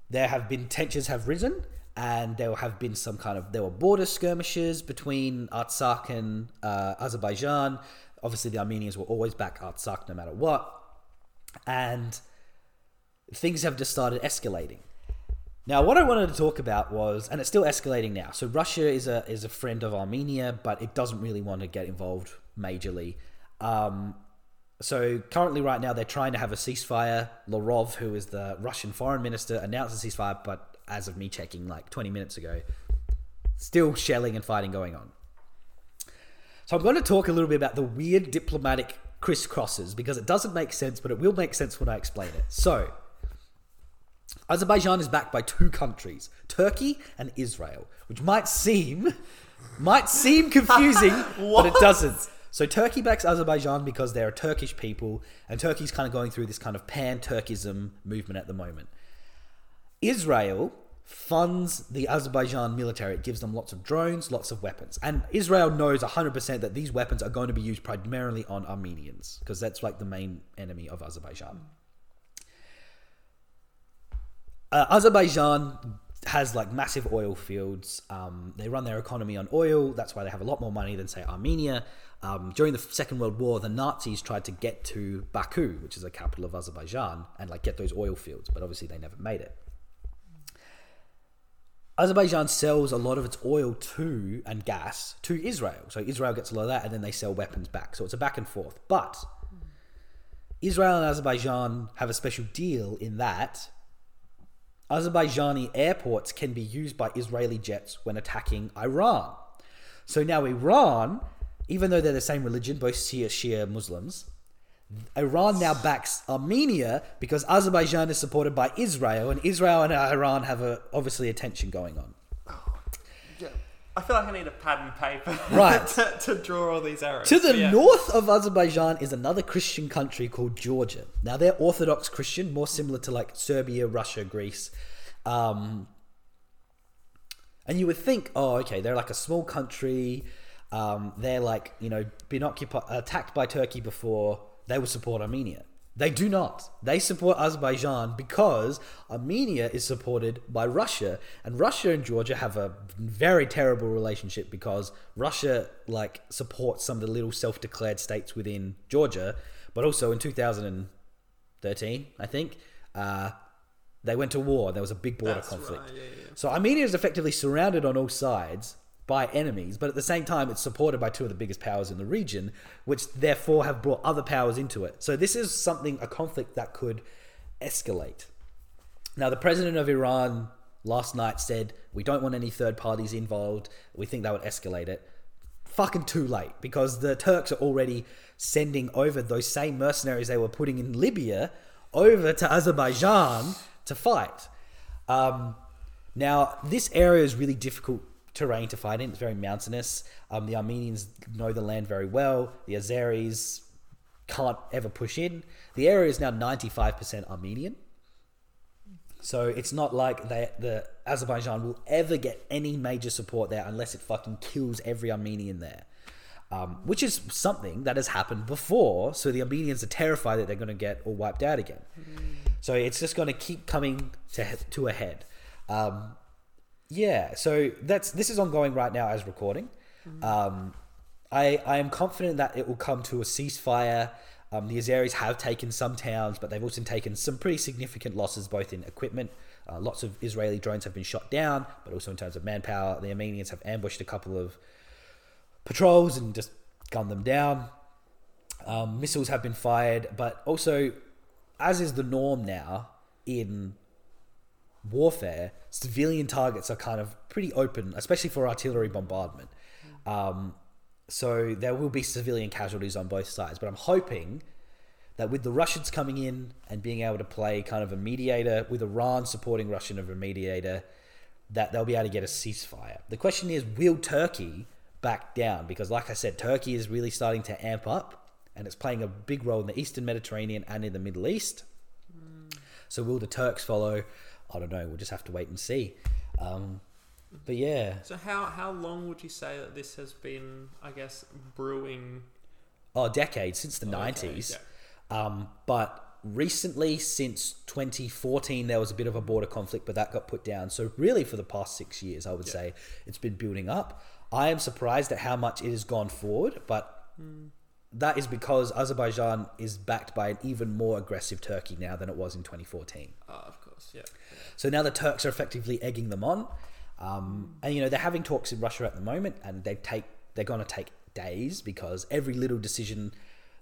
there have been tensions have risen, and there have been some kind of there were border skirmishes between Artsakh and uh, Azerbaijan. Obviously, the Armenians will always back Artsakh no matter what, and things have just started escalating. Now, what I wanted to talk about was, and it's still escalating now. So Russia is a is a friend of Armenia, but it doesn't really want to get involved majorly. Um, so currently, right now, they're trying to have a ceasefire. Lavrov, who is the Russian foreign minister, announced a ceasefire, but as of me checking like 20 minutes ago. Still shelling and fighting going on. So I'm going to talk a little bit about the weird diplomatic crisscrosses because it doesn't make sense, but it will make sense when I explain it. So, Azerbaijan is backed by two countries, Turkey and Israel, which might seem might seem confusing, but it doesn't. So Turkey backs Azerbaijan because they're a Turkish people, and Turkey's kind of going through this kind of pan-Turkism movement at the moment. Israel funds the Azerbaijan military. It gives them lots of drones, lots of weapons. And Israel knows 100% that these weapons are going to be used primarily on Armenians, because that's like the main enemy of Azerbaijan. Uh, Azerbaijan has like massive oil fields. Um, they run their economy on oil. That's why they have a lot more money than say Armenia. Um, during the Second World War, the Nazis tried to get to Baku, which is the capital of Azerbaijan, and like get those oil fields, but obviously they never made it. Azerbaijan sells a lot of its oil to and gas to Israel. So Israel gets a lot of that, and then they sell weapons back. So it's a back and forth. But Israel and Azerbaijan have a special deal in that Azerbaijani airports can be used by Israeli jets when attacking Iran. So now Iran, even though they're the same religion, both Shia Shia Muslims, Iran now backs Armenia because Azerbaijan is supported by Israel, and Israel and Iran have a obviously a tension going on. I feel like I need a pad and paper Right. to, to draw all these arrows. To the yeah. north of Azerbaijan is another Christian country called Georgia. Now they're Orthodox Christian, more similar to like Serbia, Russia, Greece. Um, and you would think, oh, okay, they're like a small country. Um, they're like, you know, been occupied, attacked by Turkey before. They would support Armenia. They do not. They support Azerbaijan because Armenia is supported by Russia, and Russia and Georgia have a very terrible relationship because Russia like supports some of the little self-declared states within Georgia, but also in 2013, I think, uh, they went to war. There was a big border That's conflict. right, yeah, yeah. So Armenia is effectively surrounded on all sides by enemies, but at the same time, it's supported by two of the biggest powers in the region, which therefore have brought other powers into it. So this is something, a conflict that could escalate. Now, the president of Iran last night said, We don't want any third parties involved. We think that would escalate it. Fucking too late because the Turks are already sending over those same mercenaries they were putting in Libya over to Azerbaijan to fight. Um, now, this area is really difficult terrain to fight in. It's very mountainous. Um, the Armenians know the land very well. The Azeris can't ever push in. The area is now 95% Armenian. So it's not like they, the Azerbaijan will ever get any major support there unless it fucking kills every Armenian there. Um, which is something that has happened before. So the Armenians are terrified that they're going to get all wiped out again. So it's just going to keep coming to to a head. Um, yeah, so that's this is ongoing right now as recording. Um, I I am confident that it will come to a ceasefire. Um, the Azeris have taken some towns, but they've also taken some pretty significant losses, both in equipment. Uh, lots of Israeli drones have been shot down, but also in terms of manpower. The Armenians have ambushed a couple of patrols and just gunned them down. Um, missiles have been fired, but also, as is the norm now in warfare, civilian targets are kind of pretty open, especially for artillery bombardment. Um, so there will be civilian casualties on both sides, but I'm hoping that with the Russians coming in and being able to play kind of a mediator, with Iran supporting Russian as a mediator, that they'll be able to get a ceasefire. The question is, will Turkey back down? Because, like I said, Turkey is really starting to amp up and it's playing a big role in the Eastern Mediterranean and in the Middle East. So, will the Turks follow? I don't know. We'll just have to wait and see. Um, but yeah, So how how long would you say that this has been? I guess brewing. oh, decades since the Okay, 90s. Um, but recently, since 2014, there was a bit of a border conflict, but that got put down. So, really, for the past six years, I would Yeah. say it's been building up. I am surprised at how much it has gone forward, but that is because Azerbaijan is backed by an even more aggressive Turkey now than it was in 2014. Ah, of course, yeah. So now the Turks are effectively egging them on, um, and you know they're having talks in Russia at the moment, and they take they're going to take days because every little decision,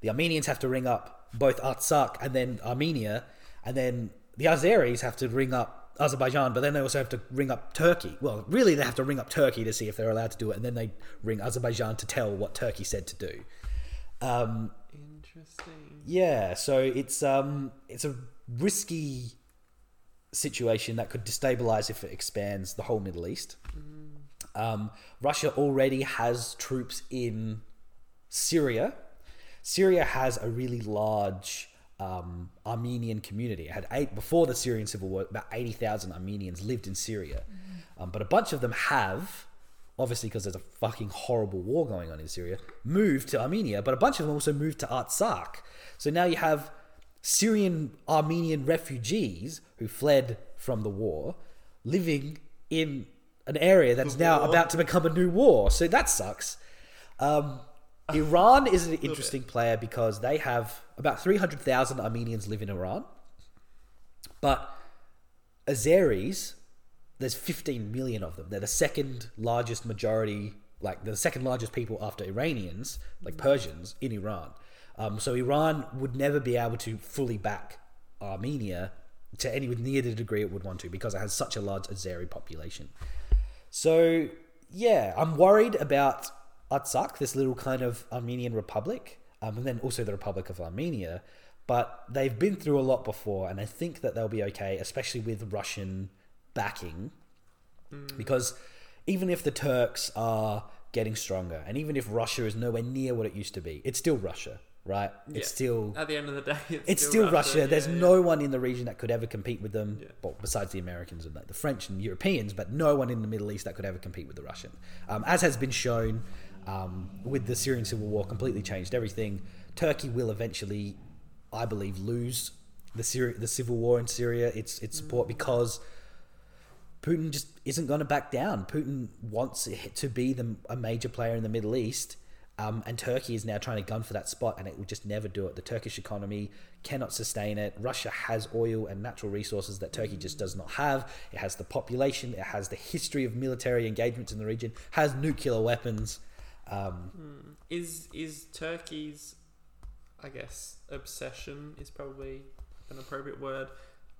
the Armenians have to ring up both Artsakh and then Armenia, and then the Azeris have to ring up Azerbaijan, but then they also have to ring up Turkey. Well, really, they have to ring up Turkey to see if they're allowed to do it, and then they ring Azerbaijan to tell what Turkey said to do. Um, Interesting. yeah, so it's um, it's a risky situation that could destabilize if it expands the whole Middle East. Um, Russia already has troops in Syria. Syria has a really large um, Armenian community. It had eight before the Syrian civil war. About eighty thousand Armenians lived in Syria, um, but a bunch of them have, obviously because there's a fucking horrible war going on in Syria, moved to Armenia. But a bunch of them also moved to Artsakh. So now you have Syrian Armenian refugees who fled from the war living in an area that's now about to become a new war. So that sucks. Um, Iran is an interesting player because they have about 300,000 Armenians live in Iran. But Azeris, there's 15 million of them. They're the second largest majority, like the second largest people after Iranians, like Persians, in Iran. Um, so Iran would never be able to fully back Armenia to any near the degree it would want to because it has such a large Azeri population. So yeah, I'm worried about Artsakh, this little kind of Armenian republic, um, and then also the Republic of Armenia. But they've been through a lot before, and I think that they'll be okay, especially with Russian backing, because even if the Turks are getting stronger, and even if Russia is nowhere near what it used to be, it's still Russia, right? It's Yeah. still At the end of the day, it's, it's still Russia. yeah, There's yeah. no one in the region that could ever compete with them. Well, besides the Americans and like the French and Europeans, but no one in the Middle East that could ever compete with the Russian. Um, as has been shown um, with the Syrian civil war, completely changed everything. Turkey will eventually, I believe, lose the Syria, the civil war in Syria, its its support because Putin just isn't going to back down. Putin wants to be the, a major player in the Middle East, um, and Turkey is now trying to gun for that spot, and it will just never do it. The Turkish economy cannot sustain it. Russia has oil and natural resources that Turkey just does not have. It has the population, it has the history of military engagements in the region, has nuclear weapons. Um, Is is Turkey's, I guess, obsession is probably an appropriate word,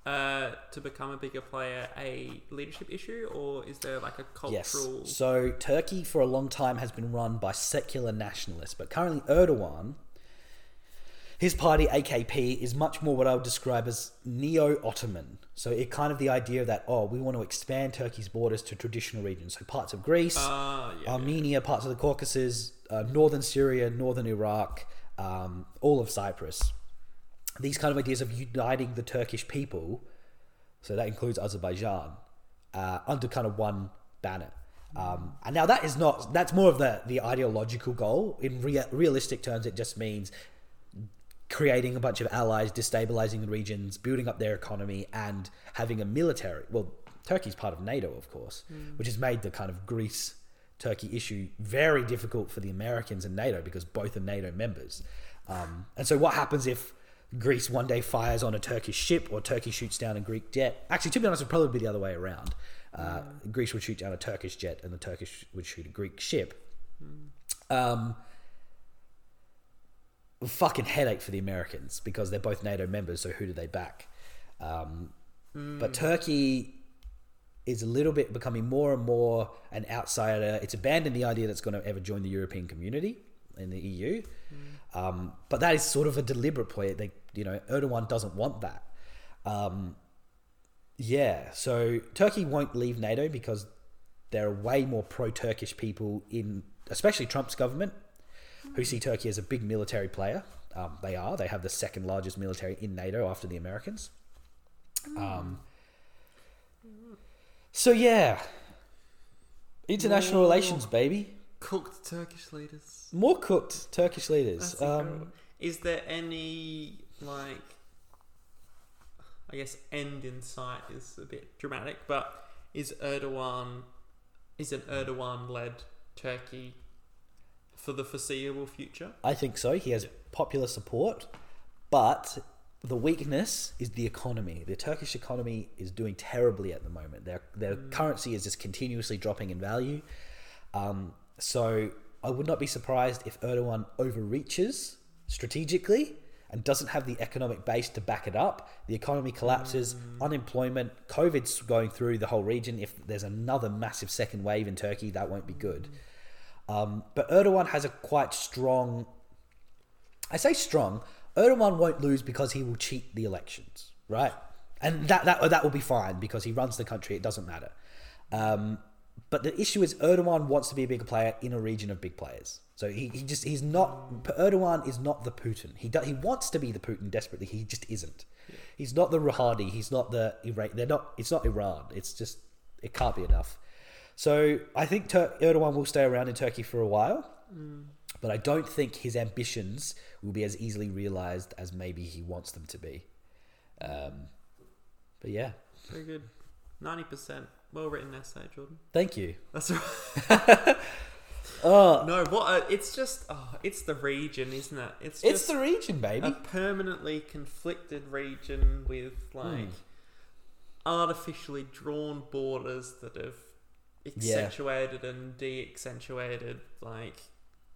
uh, to become a bigger player a leadership issue, or is there like a cultural? Yes. So Turkey for a long time has been run by secular nationalists, but currently Erdogan, his party AKP is much more what I would describe as neo-Ottoman. So it kind of the idea that oh, we want to expand Turkey's borders to traditional regions, so parts of Greece, Ah, yeah. Armenia, parts of the Caucasus, uh, northern Syria, northern Iraq, um, all of Cyprus. These kind of ideas of uniting the Turkish people, so that includes Azerbaijan, uh, under kind of one banner. Um, and now that is not, that's more of the, the ideological goal. In rea- realistic terms, it just means creating a bunch of allies, destabilizing the regions, building up their economy, and having a military. Well, Turkey's part of NATO, of course, which has made the kind of Greece Turkey issue very difficult for the Americans and NATO because both are NATO members. Um, and so, what happens if Greece one day fires on a Turkish ship or Turkey shoots down a Greek jet? Actually, to be honest, it would probably be the other way around. Uh, Greece would shoot down a Turkish jet and the Turkish would shoot a Greek ship. Um, fucking headache for the Americans because they're both NATO members. So who do they back? Um, But Turkey is a little bit becoming more and more an outsider. It's abandoned the idea that it's going to ever join the European community in the EU. Um, but that is sort of a deliberate play. They, you know, Erdogan doesn't want that. Um, yeah, so Turkey won't leave NATO because there are way more pro-Turkish people in, especially Trump's government, who see Turkey as a big military player. Um, they are. They have the second largest military in NATO after the Americans. Um, so yeah, international More- relations, baby. Cooked Turkish leaders. More cooked Turkish leaders. Um, is there any like I guess end in sight is a bit dramatic, but is Erdogan is an Erdogan led Turkey for the foreseeable future? I think so. He has popular support, but the weakness is the economy. The Turkish economy is doing terribly at the moment. Their their currency is just continuously dropping in value. Um, so I would not be surprised if Erdogan overreaches strategically and doesn't have the economic base to back it up, the economy collapses, unemployment, COVID's going through the whole region. If there's another massive second wave in Turkey, that won't be good. Um, but Erdogan has a quite strong. I say strong. Erdogan won't lose because he will cheat the elections, right? And that that that will be fine because he runs the country. It doesn't matter. Um, but the issue is Erdogan wants to be a bigger player in a region of big players. So he, he just he's not Erdogan is not the Putin. He do, he wants to be the Putin desperately. He just isn't. He's not the Rouhani. He's not the Iran. They're not. It's not Iran. It's just it can't be enough. So I think Tur- Erdogan will stay around in Turkey for a while, but I don't think his ambitions will be as easily realized as maybe he wants them to be. Um, but yeah, Very good. Ninety percent. Well written essay, Jordan. thank you. That's right. Oh, No, what? Uh, it's just. Oh, it's the region, isn't it? It's just it's the region, baby. a permanently conflicted region with like artificially drawn borders that have accentuated and de-accentuated like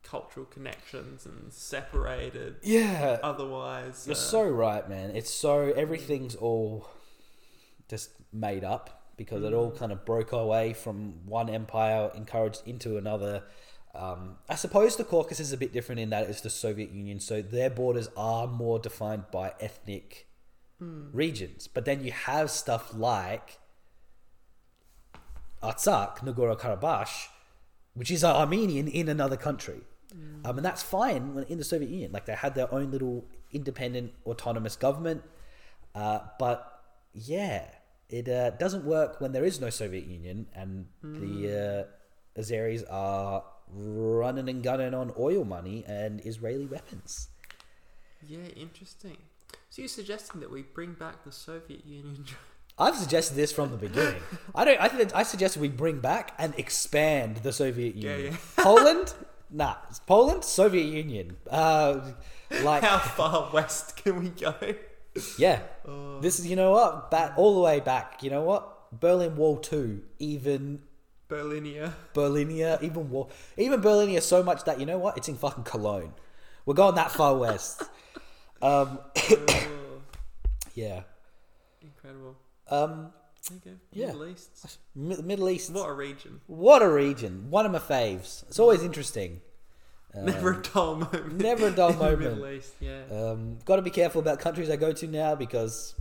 cultural connections and separated yeah, otherwise. You're uh, so right, man. It's so everything's all just made up because it all kind of broke away from one empire, encouraged into another. Um, I suppose the Caucasus is a bit different in that it's the Soviet Union, so their borders are more defined by ethnic regions. But then you have stuff like Artsakh, Nagorno Karabakh, which is Armenian in another country. Um, and that's fine when in the Soviet Union. Like they had their own little independent autonomous government. Uh, but yeah, it uh, doesn't work when there is no Soviet Union and the uh, Azeris are running and gunning on oil money and Israeli weapons. Yeah, interesting. So you're suggesting that we bring back the Soviet Union? I've suggested this from the beginning. I don't. I think I suggested we bring back and expand the Soviet Yeah, Union. yeah. Poland, nah. Poland, Soviet Union. Uh, like How far west can we go? Yeah. Oh. This is you know what back all the way back. You know what Berlin Wall two, even Berlinia. Berlinia, even Wall, even Berlinia so much that you know what it's in fucking Cologne. We're going that far west. Um, yeah. incredible. Um. Yeah. Middle East. Middle East. What a region. What a region. One of my faves. It's always interesting. Um, Never a dull moment. never a dull moment. Middle East, yeah. Um, got to be careful about countries I go to now because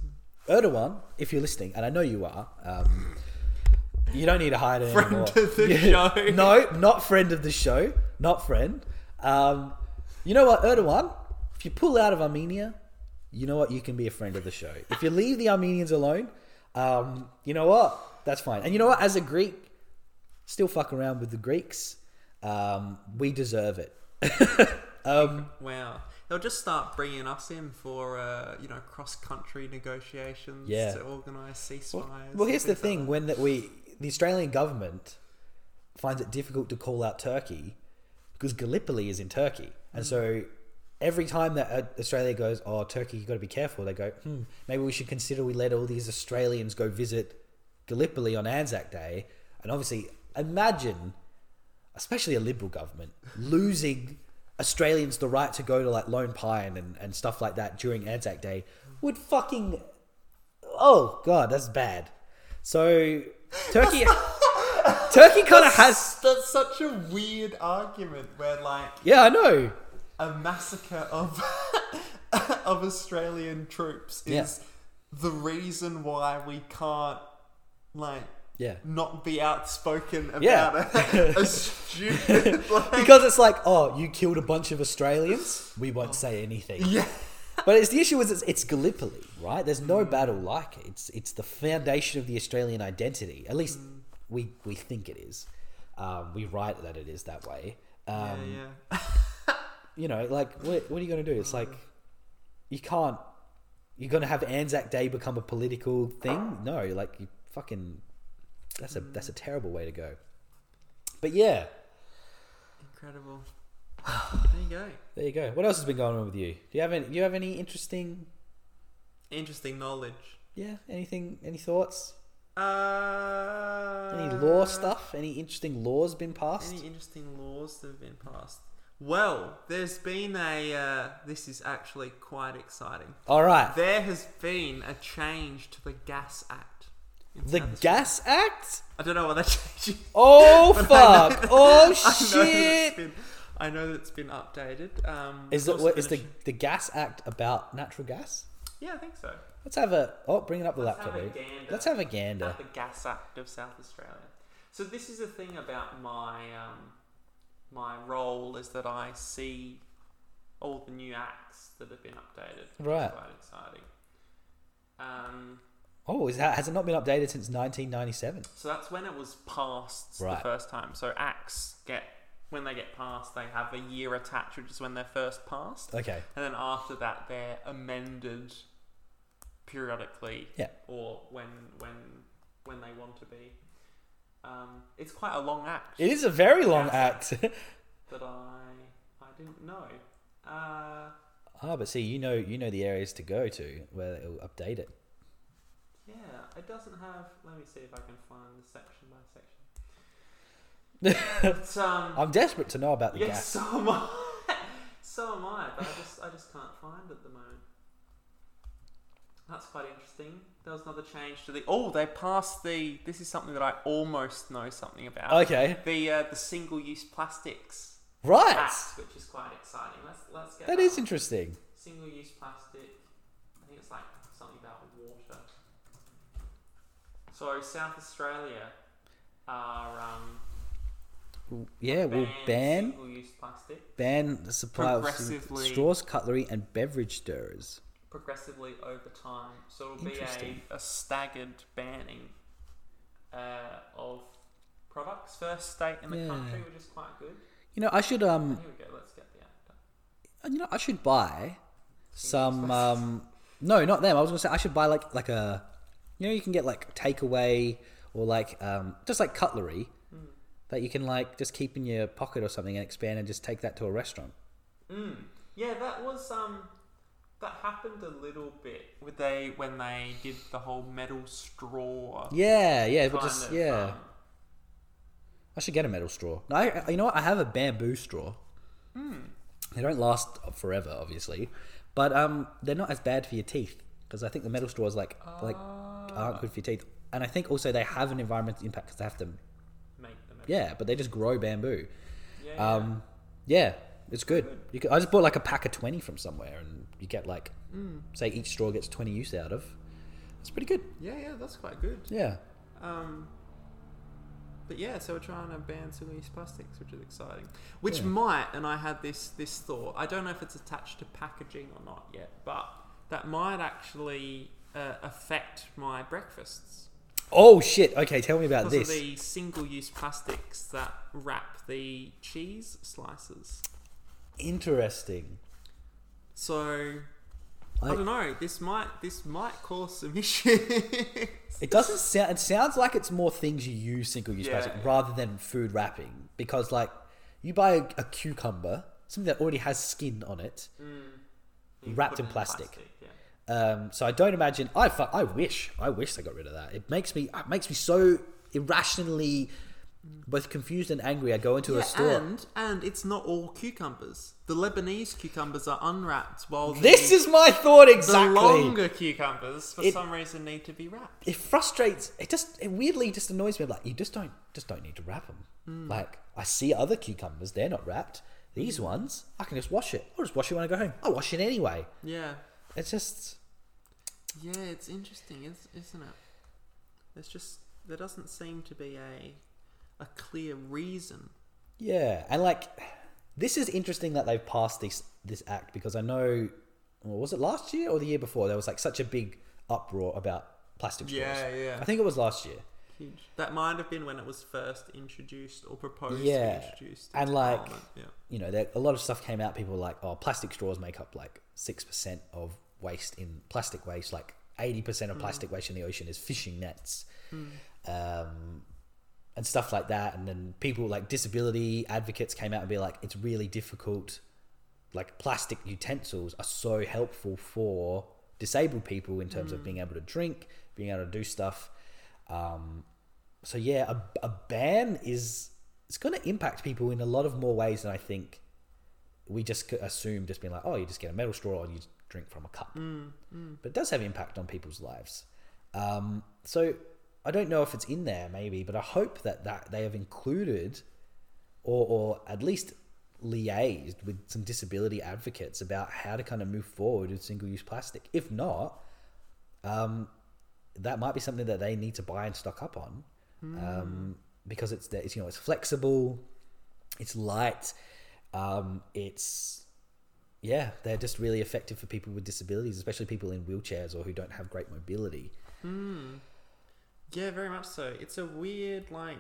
Erdogan, if you're listening, and I know you are, um, you don't need to hide it Friend anymore. of the Yeah. show. No, not friend of the show. Not friend. Um, you know what, Erdogan? If you pull out of Armenia, you know what? You can be a friend of the show. If you leave the Armenians alone, um, you know what? That's fine. And you know what? As a Greek, still fuck around with the Greeks. Um, we deserve it. Um, Wow. They'll just start bringing us in for, uh, you know, cross-country negotiations Yeah. to organise ceasefires. Well, well, here's the like thing: when that we, the Australian government, finds it difficult to call out Turkey because Gallipoli is in Turkey, and so every time that uh, Australia goes, "Oh, Turkey, you got to be careful," they go, "Hmm, maybe we should consider we let all these Australians go visit Gallipoli on Anzac Day." And obviously, imagine, especially a Liberal government, losing Australians the right to go to like Lone Pine and, and stuff like that during Anzac Day would fucking oh god, that's bad. So Turkey, Turkey kind of has. That's such a weird argument where, like, Yeah, I know. a massacre of of Australian troops is Yeah. the reason why we can't like Yeah. not be outspoken about Yeah. a, a stupid like, Because it's like, oh, you killed a bunch of Australians. We won't say anything. yeah But it's the issue is it's, it's Gallipoli, right? There's no battle like it. It's it's the foundation of the Australian identity. At least we we think it is. Um, we write that it is that way. Um, yeah you know, like what, what are you going to do? It's like you can't. You're going to have Anzac Day become a political thing? No, like you fucking. That's a that's a terrible way to go. But yeah, incredible there you go there you go. What else has been going on with you? Do you have any? Do you have any interesting? interesting knowledge Yeah, anything? Any thoughts? uh Any law stuff? Any interesting laws been passed? any interesting laws that have been passed Well, there's been a. Uh, this is actually quite exciting. All right. There has been a change to the Gas Act. The. Gas Act? I don't know what that change is. Oh, But I know- fuck. Oh, that it's shit. I know that it's been updated. Um, Is, it, what, is the, the Gas Act about natural gas? Yeah, I think so. Let's have a. Oh, bring it up the Let's laptop. have. Let's have a gander. At the Gas Act of South Australia. So this is the thing about my um, my role is that I see all the new acts that have been updated. Right. Quite exciting. Um, Oh, is that, has it not been updated since 1997? so that's when it was passed Right. the first time. So acts get when they get passed, they have a year attached, which is when they're first passed, Okay. and then after that, they're amended periodically. Yeah. Or when when when they want to be. Um, it's quite a long act It is a very long act. that I I didn't know. Uh, Ah, but see, you know, you know the areas to go to where it'll update it. Yeah, it doesn't have. Let me see if I can find the section by section. But, um, I'm desperate to know about the yes, gas. so am I. so am I, but I just I just can't find it at the moment. That's quite interesting. There was another change to the. Oh, they passed the. This is something that I almost know something about. Okay, The uh, the single use plastics right. act, which is quite exciting. Let's let's get That is interesting. single use plastic. I think it's like something about water. So South Australia are um, Yeah, we'll ban single use plastic ban the supply of straws, cutlery, and beverage stirrers. progressively over time. So it'll be a, a staggered banning uh, of products. First state in the Yeah. country, which is quite good. You know, I should um, Here we go. Let's get the act. up. you know, I should buy some um, no, not them. I was gonna say I should buy like like a, you know, you can get like takeaway or like um, just like cutlery that you can like just keep in your pocket or something and expand and just take that to a restaurant. Mm. Yeah, that was um, that happened a little bit with they when they did the whole metal straw. Yeah, yeah, but just of, yeah. um, I should get a metal straw. No, I, you know what? I have a bamboo straw. They don't last forever, obviously, but um, they're not as bad for your teeth because I think the metal straw is like like aren't good for your teeth, and I think also they have an environmental impact because they have to. make them. Yeah, but they just grow bamboo. Yeah. Um, yeah, it's good. You could, I just bought like a pack of twenty from somewhere, and you get like, say each straw gets twenty use out of. It's pretty good. yeah, yeah, that's quite good. Yeah. Um, but yeah, so we're trying to ban single-use plastics, which is exciting. Which Yeah. might, and I had this this thought. I don't know if it's attached to packaging or not yet, but that might actually uh, affect my breakfasts Oh shit! Okay, tell me about this. of the single-use plastics that wrap the cheese slices. Interesting. So I, I- don't know. This might this might cause some issues. It doesn't sound. It sounds like it's more things you use single-use Yeah. plastic rather than food wrapping. Because like, you buy a, a cucumber, something that already has skin on it, You Wrapped in it plastic. Um, so I don't imagine. I I wish. I wish they got rid of that. It makes me. It makes me so irrationally, both confused and angry. I go into Yeah, a store. and and it's not all cucumbers. The Lebanese cucumbers are unwrapped, while the, this is my thought the exactly. longer cucumbers for It- some reason need to be wrapped. it frustrates. It just. It weirdly just annoys me. I'm like you just don't. Just don't need to wrap them. Hmm. Like I see other cucumbers. They're not wrapped. These ones, I can just wash it. I'll just wash it when I go home. I'll wash it anyway. Yeah, It's just. Yeah, it's interesting, is- isn't it? There's just there doesn't seem to be a a clear reason. Yeah, and like this is interesting that they've passed this this act because I know, well, was it last year or the year before? There was like such a big uproar about plastic straws. Yeah, yeah. I think it was last year. Huge. That might have been when it was first introduced or proposed Yeah, to be introduced. and like- yeah. You know, there, a lot of stuff came out. People were like, oh, plastic straws make up like six percent of waste in plastic waste. Like eighty percent of plastic waste in the ocean is fishing nets. Um, and stuff like that. And then people like disability advocates came out and be like, it's really difficult. Like plastic utensils are so helpful for disabled people in terms of being able to drink, being able to do stuff. Um, so yeah, a, a ban is it's going to impact people in a lot of more ways than I think we just assume just being like, oh, you just get a metal straw and you drink from a cup. Mm, But it does have impact on people's lives. Um, so I don't know if it's in there, maybe, but I hope that, that they have included or, or at least liaised with some disability advocates about how to kind of move forward with single use plastic. If not, um, that might be something that they need to buy and stock up on um, because it's, it's you know it's flexible, it's light, um, it's yeah they're just really effective for people with disabilities, especially people in wheelchairs or who don't have great mobility. Hmm. Yeah, very much so. It's a weird, like,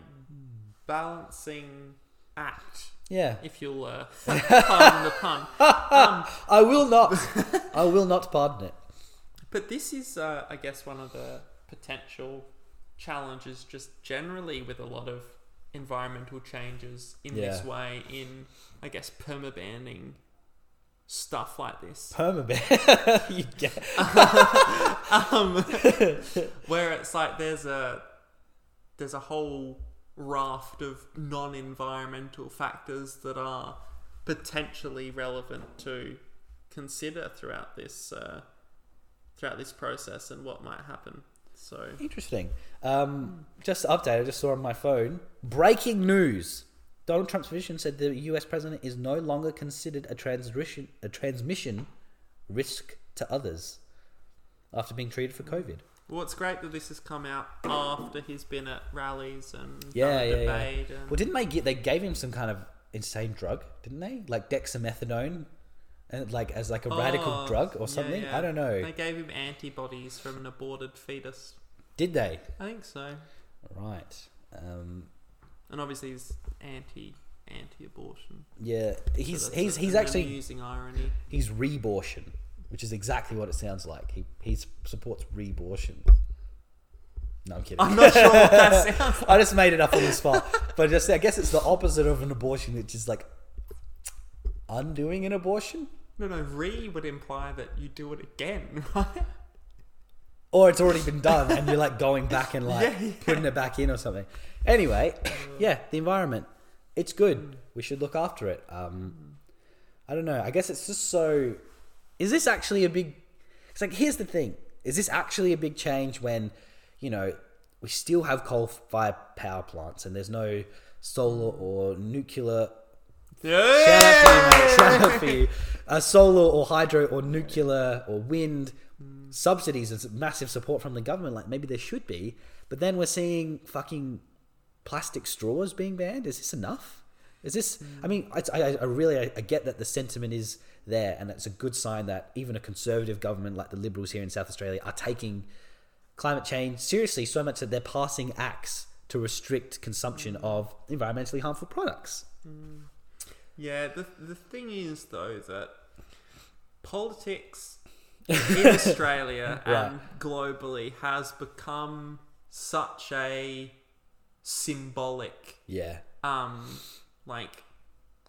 balancing act, Yeah, if you'll uh, pardon the pun. Um, I will not. I will not pardon it. but this is, uh, I guess, one of the potential challenges just generally with a lot of environmental changes in this way, in, I guess, permabanning stuff like this. Permaban. you get, um, where it's like there's a there's a whole raft of non-environmental factors that are potentially relevant to consider throughout this uh, throughout this process and what might happen. So Interesting. Um, just update, I just saw on my phone breaking news. Donald Trump's vision said the U.S. president is no longer considered a transmission a transmission risk to others after being treated for COVID. well, it's great that this has come out after he's been at rallies and Yeah, done a yeah, yeah. And, Well, didn't they get? They gave him some kind of insane drug, didn't they? Like dexamethasone, and like as like a radical Oh, drug or something. yeah. I don't know. They gave him antibodies from an aborted fetus. Did they? I think so. Right. Um, And obviously he's anti anti-abortion. yeah, he's that's he's he's actually amusing irony. he's rebortion, which is exactly what it sounds like. He he supports rebortion. No, I'm kidding. I'm not sure what that sounds. I just made it up on the spot, but just I guess it's the opposite of an abortion, which is like undoing an abortion, No, no, re would imply that you do it again, right? Or it's already been done and you're like going back and like Yeah, yeah. putting it back in or something. Anyway, yeah, the environment, it's good. We should look after it. Um, I don't know. I guess it's just so. Is this actually a big? It's like here's the thing: is this actually a big change when, you know, we still have coal-fired power plants and there's no solar or nuclear Yeah. Shout out for you, mate. Shout out for you. Uh, solar or hydro or nuclear or wind subsidies and massive support from the government. Like maybe there should be, but then we're seeing fucking plastic straws being banned. Is this enough? Is this? I mean, I, I, I really I, I get that the sentiment is there, and it's a good sign that even a conservative government like the Liberals here in South Australia are taking climate change seriously so much that they're passing acts to restrict consumption mm. of environmentally harmful products. Mm. Yeah, the, the thing is, though, that politics in Australia and globally has become such a symbolic Yeah. um like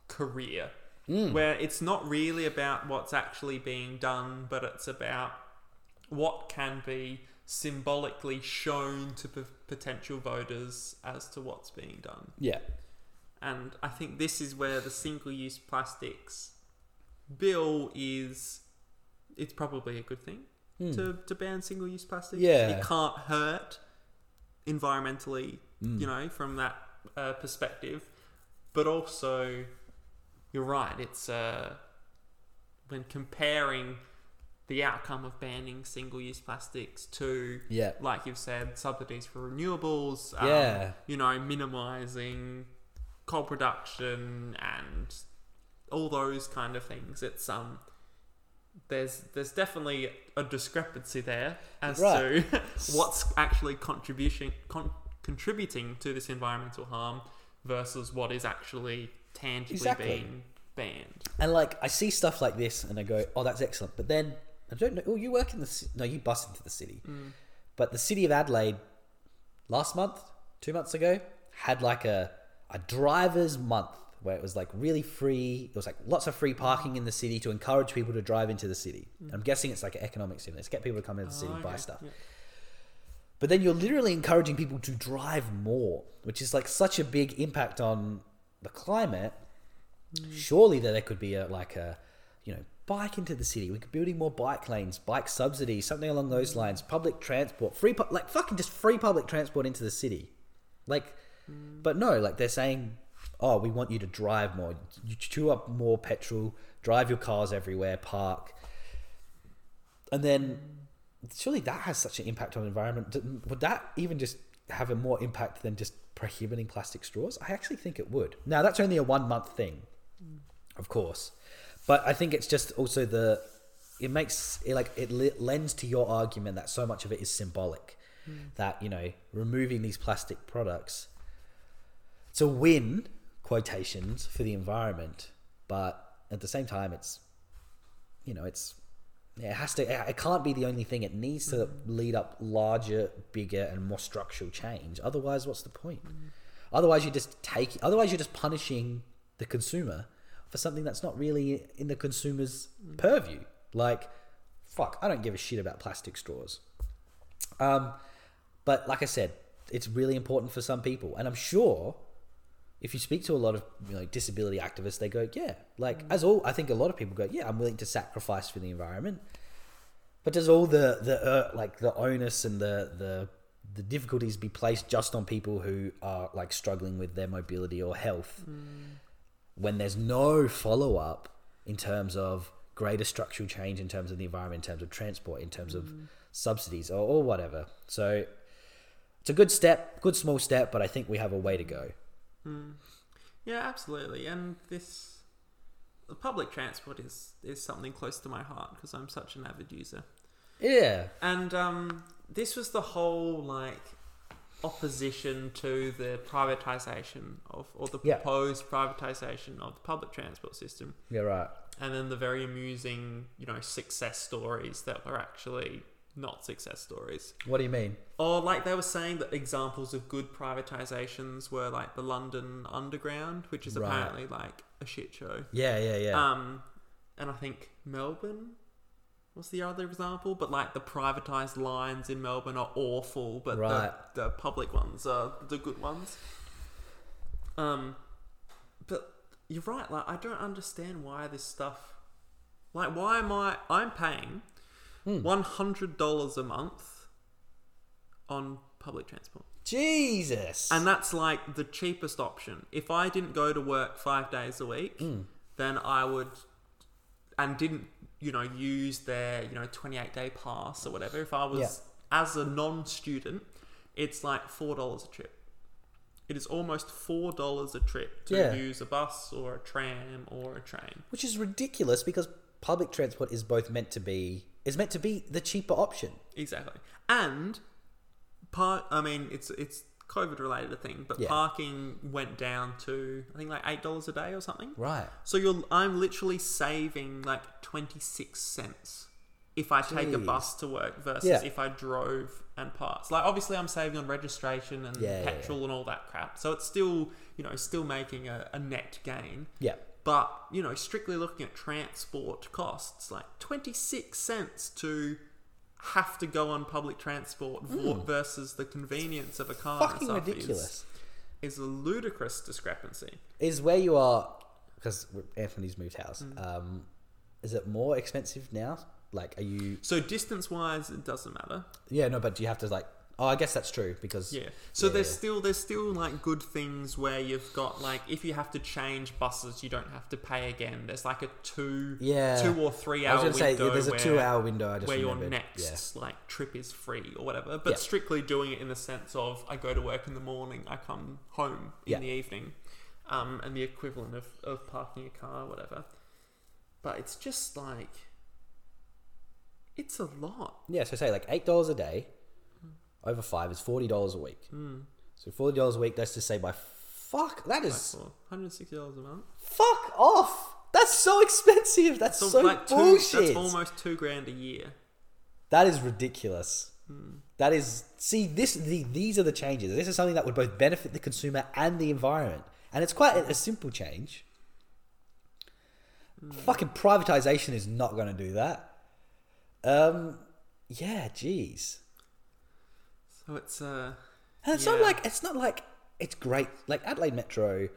career Mm. where it's not really about what's actually being done but it's about what can be symbolically shown to p- potential voters as to what's being done Yeah. and i think this is where the single use plastics bill is it's probably a good thing to, to ban single use plastics Hmm. Yeah. it can't hurt environmentally Hmm. you know from that uh, perspective but also you're right it's uh, when comparing the outcome of banning single-use plastics to Yeah. like you've said subsidies for renewables um, Yeah. you know minimizing coal production and all those kind of things it's um there's there's definitely a discrepancy there as Right. to what's actually contribution con- contributing to this environmental harm versus what is actually tangibly Exactly. being banned. And like I see stuff like this, and I go, "Oh, that's excellent." But then I don't know. Oh, you work in the ci- no, you bust into the city. Mm. But the city of Adelaide last month, two months ago, had like a a drivers month where it was like really free. It was like lots of free parking in the city to encourage people to drive into the city. I'm guessing it's like an economic stimulus, get people to come into the city oh, buy Oh, okay. stuff. Yeah. But then you're literally encouraging people to drive more, which is like such a big impact on the climate. Mm. Surely that there could be a like a, you know, bike into the city. We could building more bike lanes, bike subsidies, something along those mm. lines. Public transport, free, pu- like fucking just free public transport into the city, like. Mm. But no, like they're saying, oh, we want you to drive more. You chew up more petrol, drive your cars everywhere, park, and then surely that has such an impact on the environment. Would that even just have a more impact than just prohibiting plastic straws? I actually think it would. Now that's only a one month thing, mm. of course, but I think it's just also the it makes it like it lends to your argument that so much of it is symbolic. Mm. That you know, removing these plastic products, it's a win quotations for the environment, but at the same time, it's you know, it's it has to. It can't be the only thing. It needs to lead up larger, bigger, and more structural change. Otherwise, what's the point? Otherwise, you're just taking. Otherwise, you're just punishing the consumer for something that's not really in the consumer's purview. Like, fuck, I don't give a shit about plastic straws. Um, but like I said, it's really important for some people, and I'm sure if you speak to a lot of you know disability activists, they go, yeah, like mm. as all I think a lot of people go, yeah, I'm willing to sacrifice for the environment. But does all the the uh, like the onus and the the the difficulties be placed just on people who are like struggling with their mobility or health mm. when there's no follow up in terms of greater structural change in terms of the environment, in terms of transport, in terms of mm. subsidies or, or whatever. So it's a good step, good small step, but I think we have a way to go. Yeah, absolutely. And this the public transport is is something close to my heart because I'm such an avid user. Yeah. And um, this was the whole like opposition to the privatization of or the Yeah. proposed privatization of the public transport system, Yeah, right. and then the very amusing, you know, success stories that were actually not success stories. What do you mean? Or like they were saying that examples of good privatizations were like the London Underground, which is Right. apparently like a shit show. Yeah, yeah, yeah. Um, and I think Melbourne was the other example, but like the privatized lines in Melbourne are awful, but Right. the, the public ones are the good ones. Um, but you're right. Like I don't understand why this stuff. Like why am I? I'm paying Hmm. one hundred dollars a month on public transport. Jesus. And that's like the cheapest option. If I didn't go to work five days a week, Hmm. then I would, and didn't, you know, use their, you know, 28 day pass or whatever. If I was, as a non student, it's like $4 a trip. It is almost $4 a trip to Yeah. use a bus or a tram or a train. Which is ridiculous because public transport is both meant to be is meant to be the cheaper option. Exactly. And part I mean it's it's COVID related thing, but Yeah. parking went down to I think like eight dollars a day or something. Right. So you're I'm literally saving like twenty six cents if I take a Jeez. bus to work versus Yeah. if I drove and parked. Like obviously I'm saving on registration and Yeah, yeah, petrol and all that crap. So it's still you know still making a, a net gain. Yeah. But, you know, strictly looking at transport costs, like 26 cents to have to go on public transport vo- versus the convenience of a car. Fucking ridiculous. Is, is a ludicrous discrepancy. Is where you are because Anthony's moved house. Mm. Um, is it more expensive now? Like, are you? So distance wise, it doesn't matter. Yeah, no, but do you have to like? Oh, I guess that's true because Yeah. So Yeah, there's yeah. still there's still like good things where you've got like if you have to change buses, you don't have to pay again. There's like a two Yeah. two or three hour. I was hour gonna say window there's a two-hour window. I just where your remembered. next like trip is free or whatever, but Yeah. strictly doing it in the sense of I go to work in the morning, I come home in Yeah. the evening, um, and the equivalent of, of parking a car or whatever. But it's just like it's a lot. Yeah, so say like eight dollars a day over five is forty dollars a week. Mm. So forty dollars a week. Let's just say by fuck that Like is for hundred sixty dollars a month. fuck off. That's so expensive. That's so, like two, bullshit. that's almost two grand a year. That is ridiculous. That is see this the, these are the changes. This is something that would both benefit the consumer and the environment, and it's quite a, a simple change. Fucking privatization is not going to do that. Um, yeah, jeez. So it's uh And it's not like it's not like it's great. Like Adelaide Metro,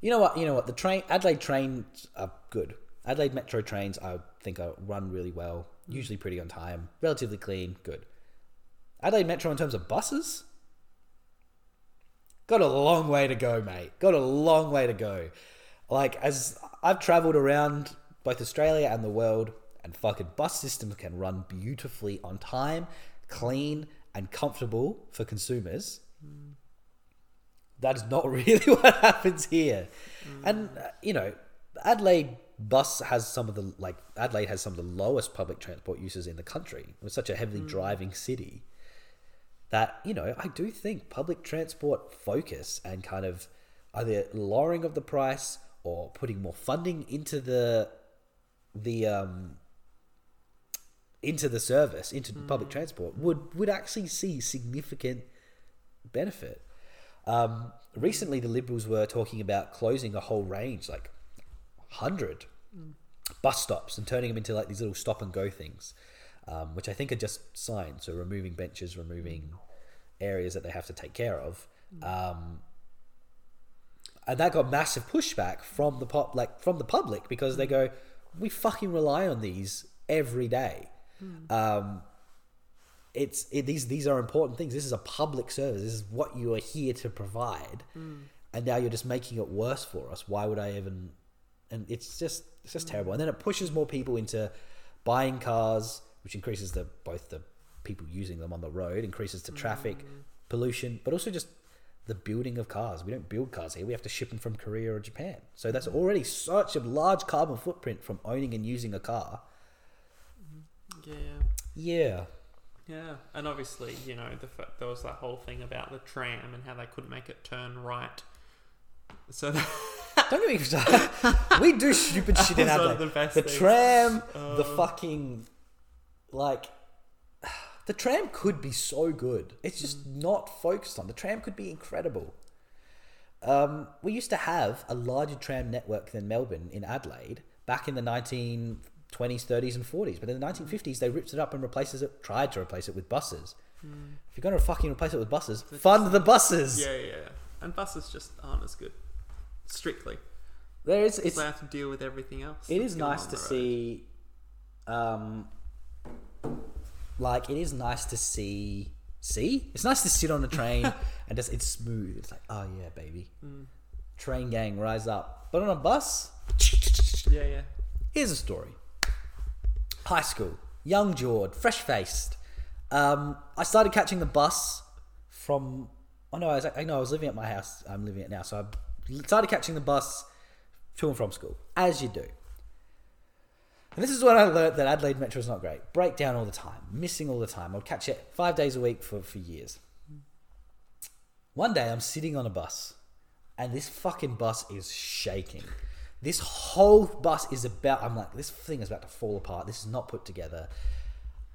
You know what? You know what? The train Adelaide trains are good. Adelaide Metro trains I think are run really well, usually pretty on time, relatively clean, good. Adelaide Metro in terms of buses, got a long way to go, mate. Got a long way to go. Like as I've travelled around both Australia and the world, and fucking bus systems can run beautifully on time, clean, and comfortable for consumers. That is not really what happens here. And uh, you know, Adelaide bus has some of the like Adelaide has some of the lowest public transport uses in the country. It's such a heavily driving city that you know I do think public transport focus and kind of either lowering of the price or putting more funding into the the um into the service into public transport would would actually see significant benefit. Um, recently, the Liberals were talking about closing a whole range, like hundred bus stops, and turning them into like these little stop and go things, um, which I think are just signs. So removing benches, removing areas that they have to take care of. Um, and that got massive pushback from the pop, like from the public, because they go, "We fucking rely on these every day." Hmm. Um, it's it, these these are important things. This is a public service. This is what you are here to provide, hmm. and now you're just making it worse for us. Why would I even? And it's just it's just hmm. terrible. And then it pushes more people into buying cars, which increases the both the people using them on the road, increases the traffic pollution, but also just the building of cars. We don't build cars here. We have to ship them from Korea or Japan. So that's already such a large carbon footprint from owning and using a car. Yeah. Yeah. Yeah, and obviously, you know, the there was that whole thing about the tram and how they couldn't make it turn right. So that, Don't get me started. we do stupid shit in one Adelaide. the the tram, the Oh. fucking, like, the tram could be so good. It's just Mm. not focused on. The tram could be incredible. Um, we used to have a larger tram network than Melbourne in Adelaide back in the 1920s, 30s, and 40s. But in the 1950s, they ripped it up and replaces it, tried to replace it with buses. If you're going to fucking replace it with buses, fund the buses. yeah, yeah, yeah. and buses just aren't as good. Strictly, There is, it's, they have to deal with everything else. it is nice to see um like it is nice to see see it's nice to sit on a train and just it's smooth it's like oh yeah baby Mm. train gang rise up but on a bus Yeah, yeah. here's a story high school young Jord fresh faced um I started catching the bus from oh no I was I know I was living at my house I'm living it now so I started catching the bus to and from school as you do and this is when I learned that Adelaide Metro is not great. Breakdown all the time, missing all the time. I'd catch it five days a week for, for years. One day I'm sitting on a bus and this fucking bus is shaking. This whole bus is about, I'm like, this thing is about to fall apart. This is not put together.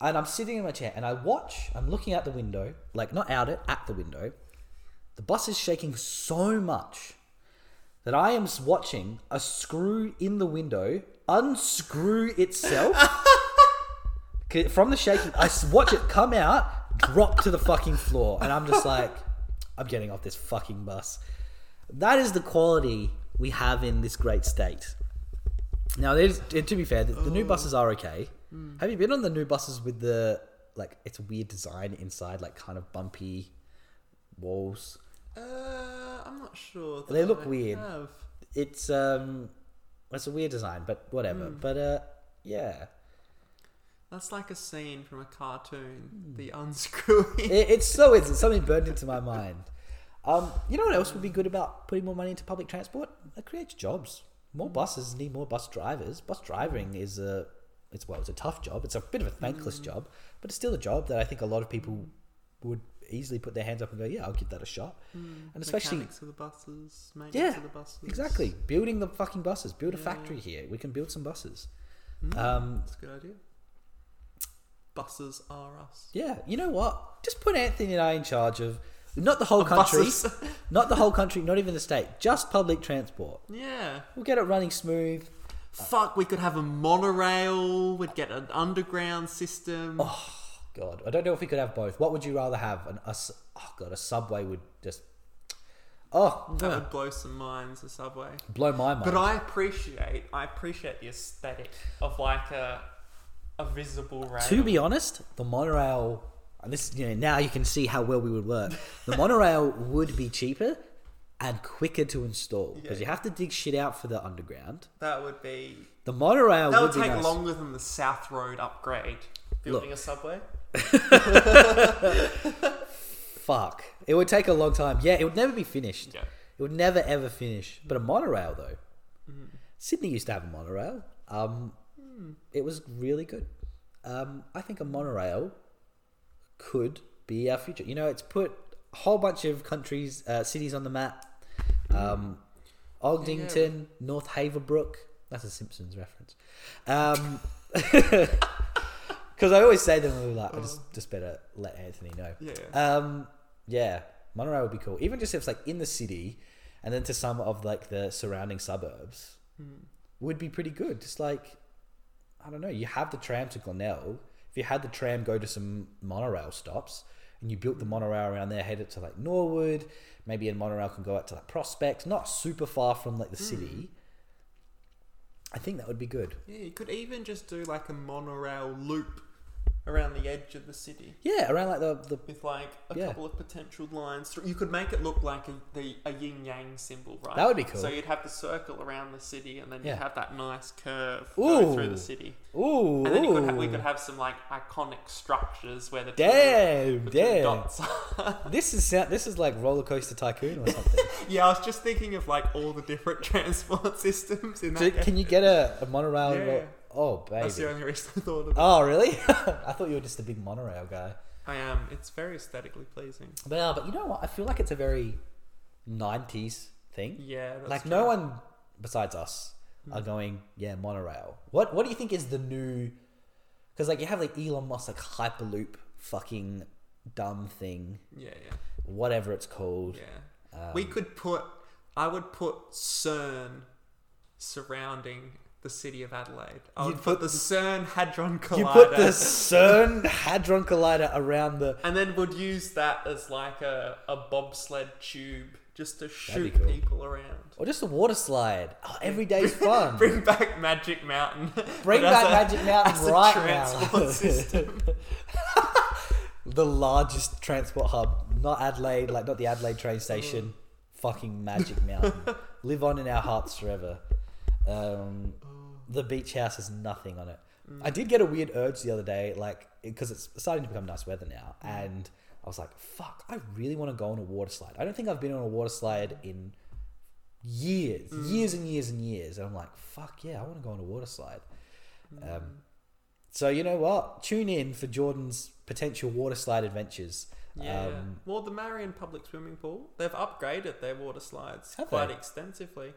And I'm sitting in my chair and I watch, I'm looking out the window, like not out it, at the window. The bus is shaking so much that I am watching a screw in the window unscrew itself from the shaking. I watch it come out, drop to the fucking floor, and I'm just like, I'm getting off this fucking bus. That is the quality we have in this great state. Now, there's, to be fair, the, the new buses are okay. Have you been on the new buses with the like? It's a weird design inside, like kind of bumpy walls. Uh, I'm not sure. They look I weird. have. It's um, it's a weird design, but whatever. But uh, yeah, That's like a scene from a cartoon. Hmm. The unscrewing. it, it's so it's, it's something burned into my mind. Um, you know what else would be good about putting more money into public transport? It creates jobs. More buses need more bus drivers. Bus driving is a it's well, it's a tough job. It's a bit of a thankless job, but it's still a job that I think a lot of people would easily put their hands up and go, "Yeah, I'll give that a shot." And especially Mechanics of the buses, Yeah, of the buses. exactly building the fucking buses. Build a factory here. We can build some buses. Mm, Um, that's a good idea. Buses are us. Yeah, you know what? Just put Anthony and I in charge of not the whole country, Buses. not the whole country, not even the state, just public transport. yeah. We'll get it running smooth. Fuck, we could have a monorail. We'd get an underground system. Oh God, I don't know if we could have both. What would you rather have? An, a, oh God, a subway would just. Oh, That would blow some minds. The subway. blow my mind. But I appreciate, I appreciate the aesthetic of like a a visible rail. To be honest, the monorail, and this you know now you can see how well we would work. The monorail would be cheaper and quicker to install because Yeah. you have to dig shit out for the underground. that would be The monorail that would, would be take nice. longer than the South Road upgrade. Building a subway. Fuck, it would take a long time. Yeah, it would never be finished. Yeah. It would never ever finish. But a monorail though, Sydney used to have a monorail. Um, it was really good. Um, I think a monorail could be our future. You know, it's put a whole bunch of countries, uh, cities on the map. Um, Ogdington, North Haverbrook. That's a Simpsons reference. Um, because I always say them, we're like, I just just better let Anthony know. Yeah. Um, yeah, monorail would be cool. Even just if it's like in the city, and then to some of like the surrounding suburbs, would be pretty good. Just like, I don't know, you have the tram to Glenelg. If you had the tram go to some monorail stops, and you built the monorail around there, headed to like Norwood, maybe a monorail can go out to like Prospect, not super far from like the city. Hmm. I think that would be good. Yeah, you could even just do like a monorail loop around the edge of the city Yeah, around like the the with like a Yeah. couple of potential lines through. You could make it look like a, the, a yin yang symbol, right? That would be cool. So you'd have the circle around the city, and then Yeah. you'd have that nice curve go through the city. ooh, And then you could ha- we could have some like iconic structures where the Damn, two damn. dots. This is this is like roller coaster tycoon or something. yeah, I was just thinking of like all the different transport systems in that. So can you get a, a monorail? Yeah. ro- Oh baby. That's the only reason I thought of it. Oh really? I thought you were just a big monorail guy. I am. It's very aesthetically pleasing. But uh, but you know what? I feel like it's a very '90s thing. Yeah, that's like true. no one besides us are going. Yeah, monorail. What What do you think is the new? Because like you have like Elon Musk like Hyperloop fucking dumb thing, Yeah, yeah, whatever it's called. yeah. Um, we could put. I would put CERN surrounding the city of Adelaide. I would You'd put, put the CERN Hadron Collider. You put the CERN Hadron Collider around the. and then would use that as like a, a bobsled tube just to shoot cool. people around. Or just a water slide. Oh, every day's fun. Bring back Magic Mountain. Bring but as back a- Magic Mountain as a right transport now. system. the largest transport hub, not Adelaide, like not the Adelaide train station. Fucking Magic Mountain. Live on in our hearts forever. Um, the beach house has nothing on it. I did get a weird urge the other day, like because it's starting to become nice weather now, and I was like, "Fuck! I really want to go on a water slide." I don't think I've been on a water slide in years, years and years and years, and I'm like, "Fuck yeah! I want to go on a water slide." Um, so you know what? Tune in for Jordan's potential water slide adventures. Yeah. Um, well, the Marion Public Swimming Pool, they've upgraded their water slides quite they? extensively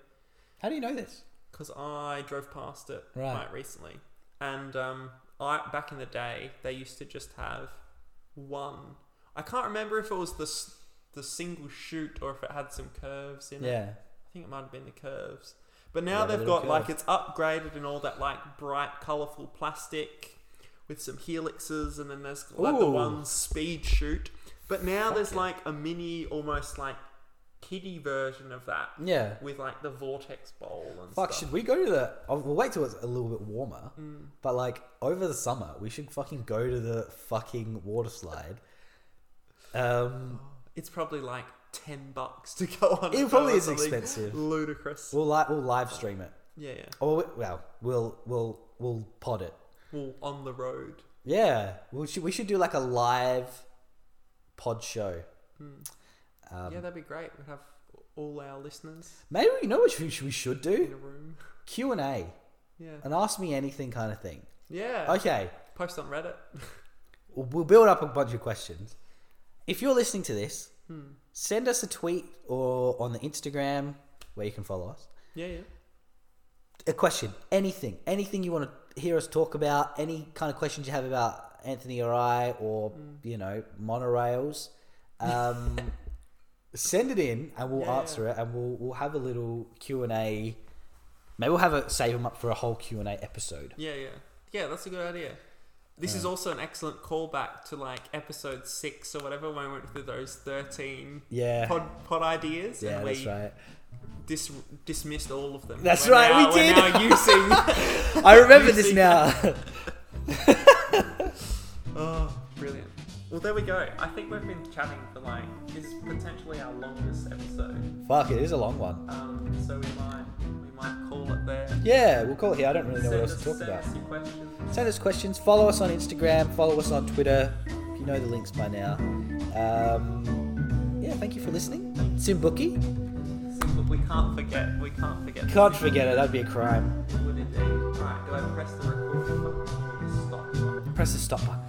how do you know this? Because I drove past it Right. quite recently. And um, I back in the day, they used to just have one. I can't remember if it was the the single shoot or if it had some curves in it. Yeah. I think it might have been the curves. But now Yeah, they've got like it's upgraded and all that like bright, colourful plastic with some helixes, and then there's like the one speed shoot. But now Fuck there's it. like a mini, almost like kiddie version of that Yeah. with like the vortex bowl and stuff. Fuck, stuff. should we go to the? oh, We'll wait till it's a little bit warmer. Mm. But like over the summer, we should fucking go to the fucking water slide. Um, It's probably like ten bucks to go on. It probably is something expensive. Ludicrous. we'll li- we'll live stream it. Yeah, yeah. Or we- well, we'll we'll we'll pod it. Well, on the road. Yeah, we should we should do like a live pod show. Um, yeah, that'd be great. We'd have all our listeners maybe you know what we should, we should in do a room. Q and A, Yeah. an ask me anything kind of thing. Yeah. Okay, Post on Reddit. we'll we'll build up a bunch of questions. If you're listening to this, Hmm. send us a tweet or on the Instagram where you can follow us. Yeah, yeah. A question, anything, anything you want to hear us talk about, any kind of questions you have about Anthony or I, or Hmm. you know monorails, um, send it in and we'll Yeah, answer it, and we'll we'll have a little Q and A. Maybe we'll have a save them up for a whole Q and A episode. Yeah, yeah. Yeah, that's a good idea. This is also an excellent callback to like episode six or whatever when we went through those thirteen Yeah. pod pod ideas yeah, and that's we right. dis- dismissed all of them. That's We're right, we now- did. We're now using. I remember this now. Oh, brilliant. Well, there we go. I think we've been chatting for like this is potentially our longest episode. Fuck, it is a long one. Um, so we might we might call it there. Yeah, we'll call it here. I don't really know send what else us, to talk send about. us your questions. Send us questions. Follow us on Instagram. Follow us on Twitter. If you know the links by now. Um, yeah, thank you for listening. Simbuki. Simple. We can't forget. We can't forget. Can't forget it. That'd be a crime. Would indeed. Right. Do I press the record button or stop button? Press the stop button.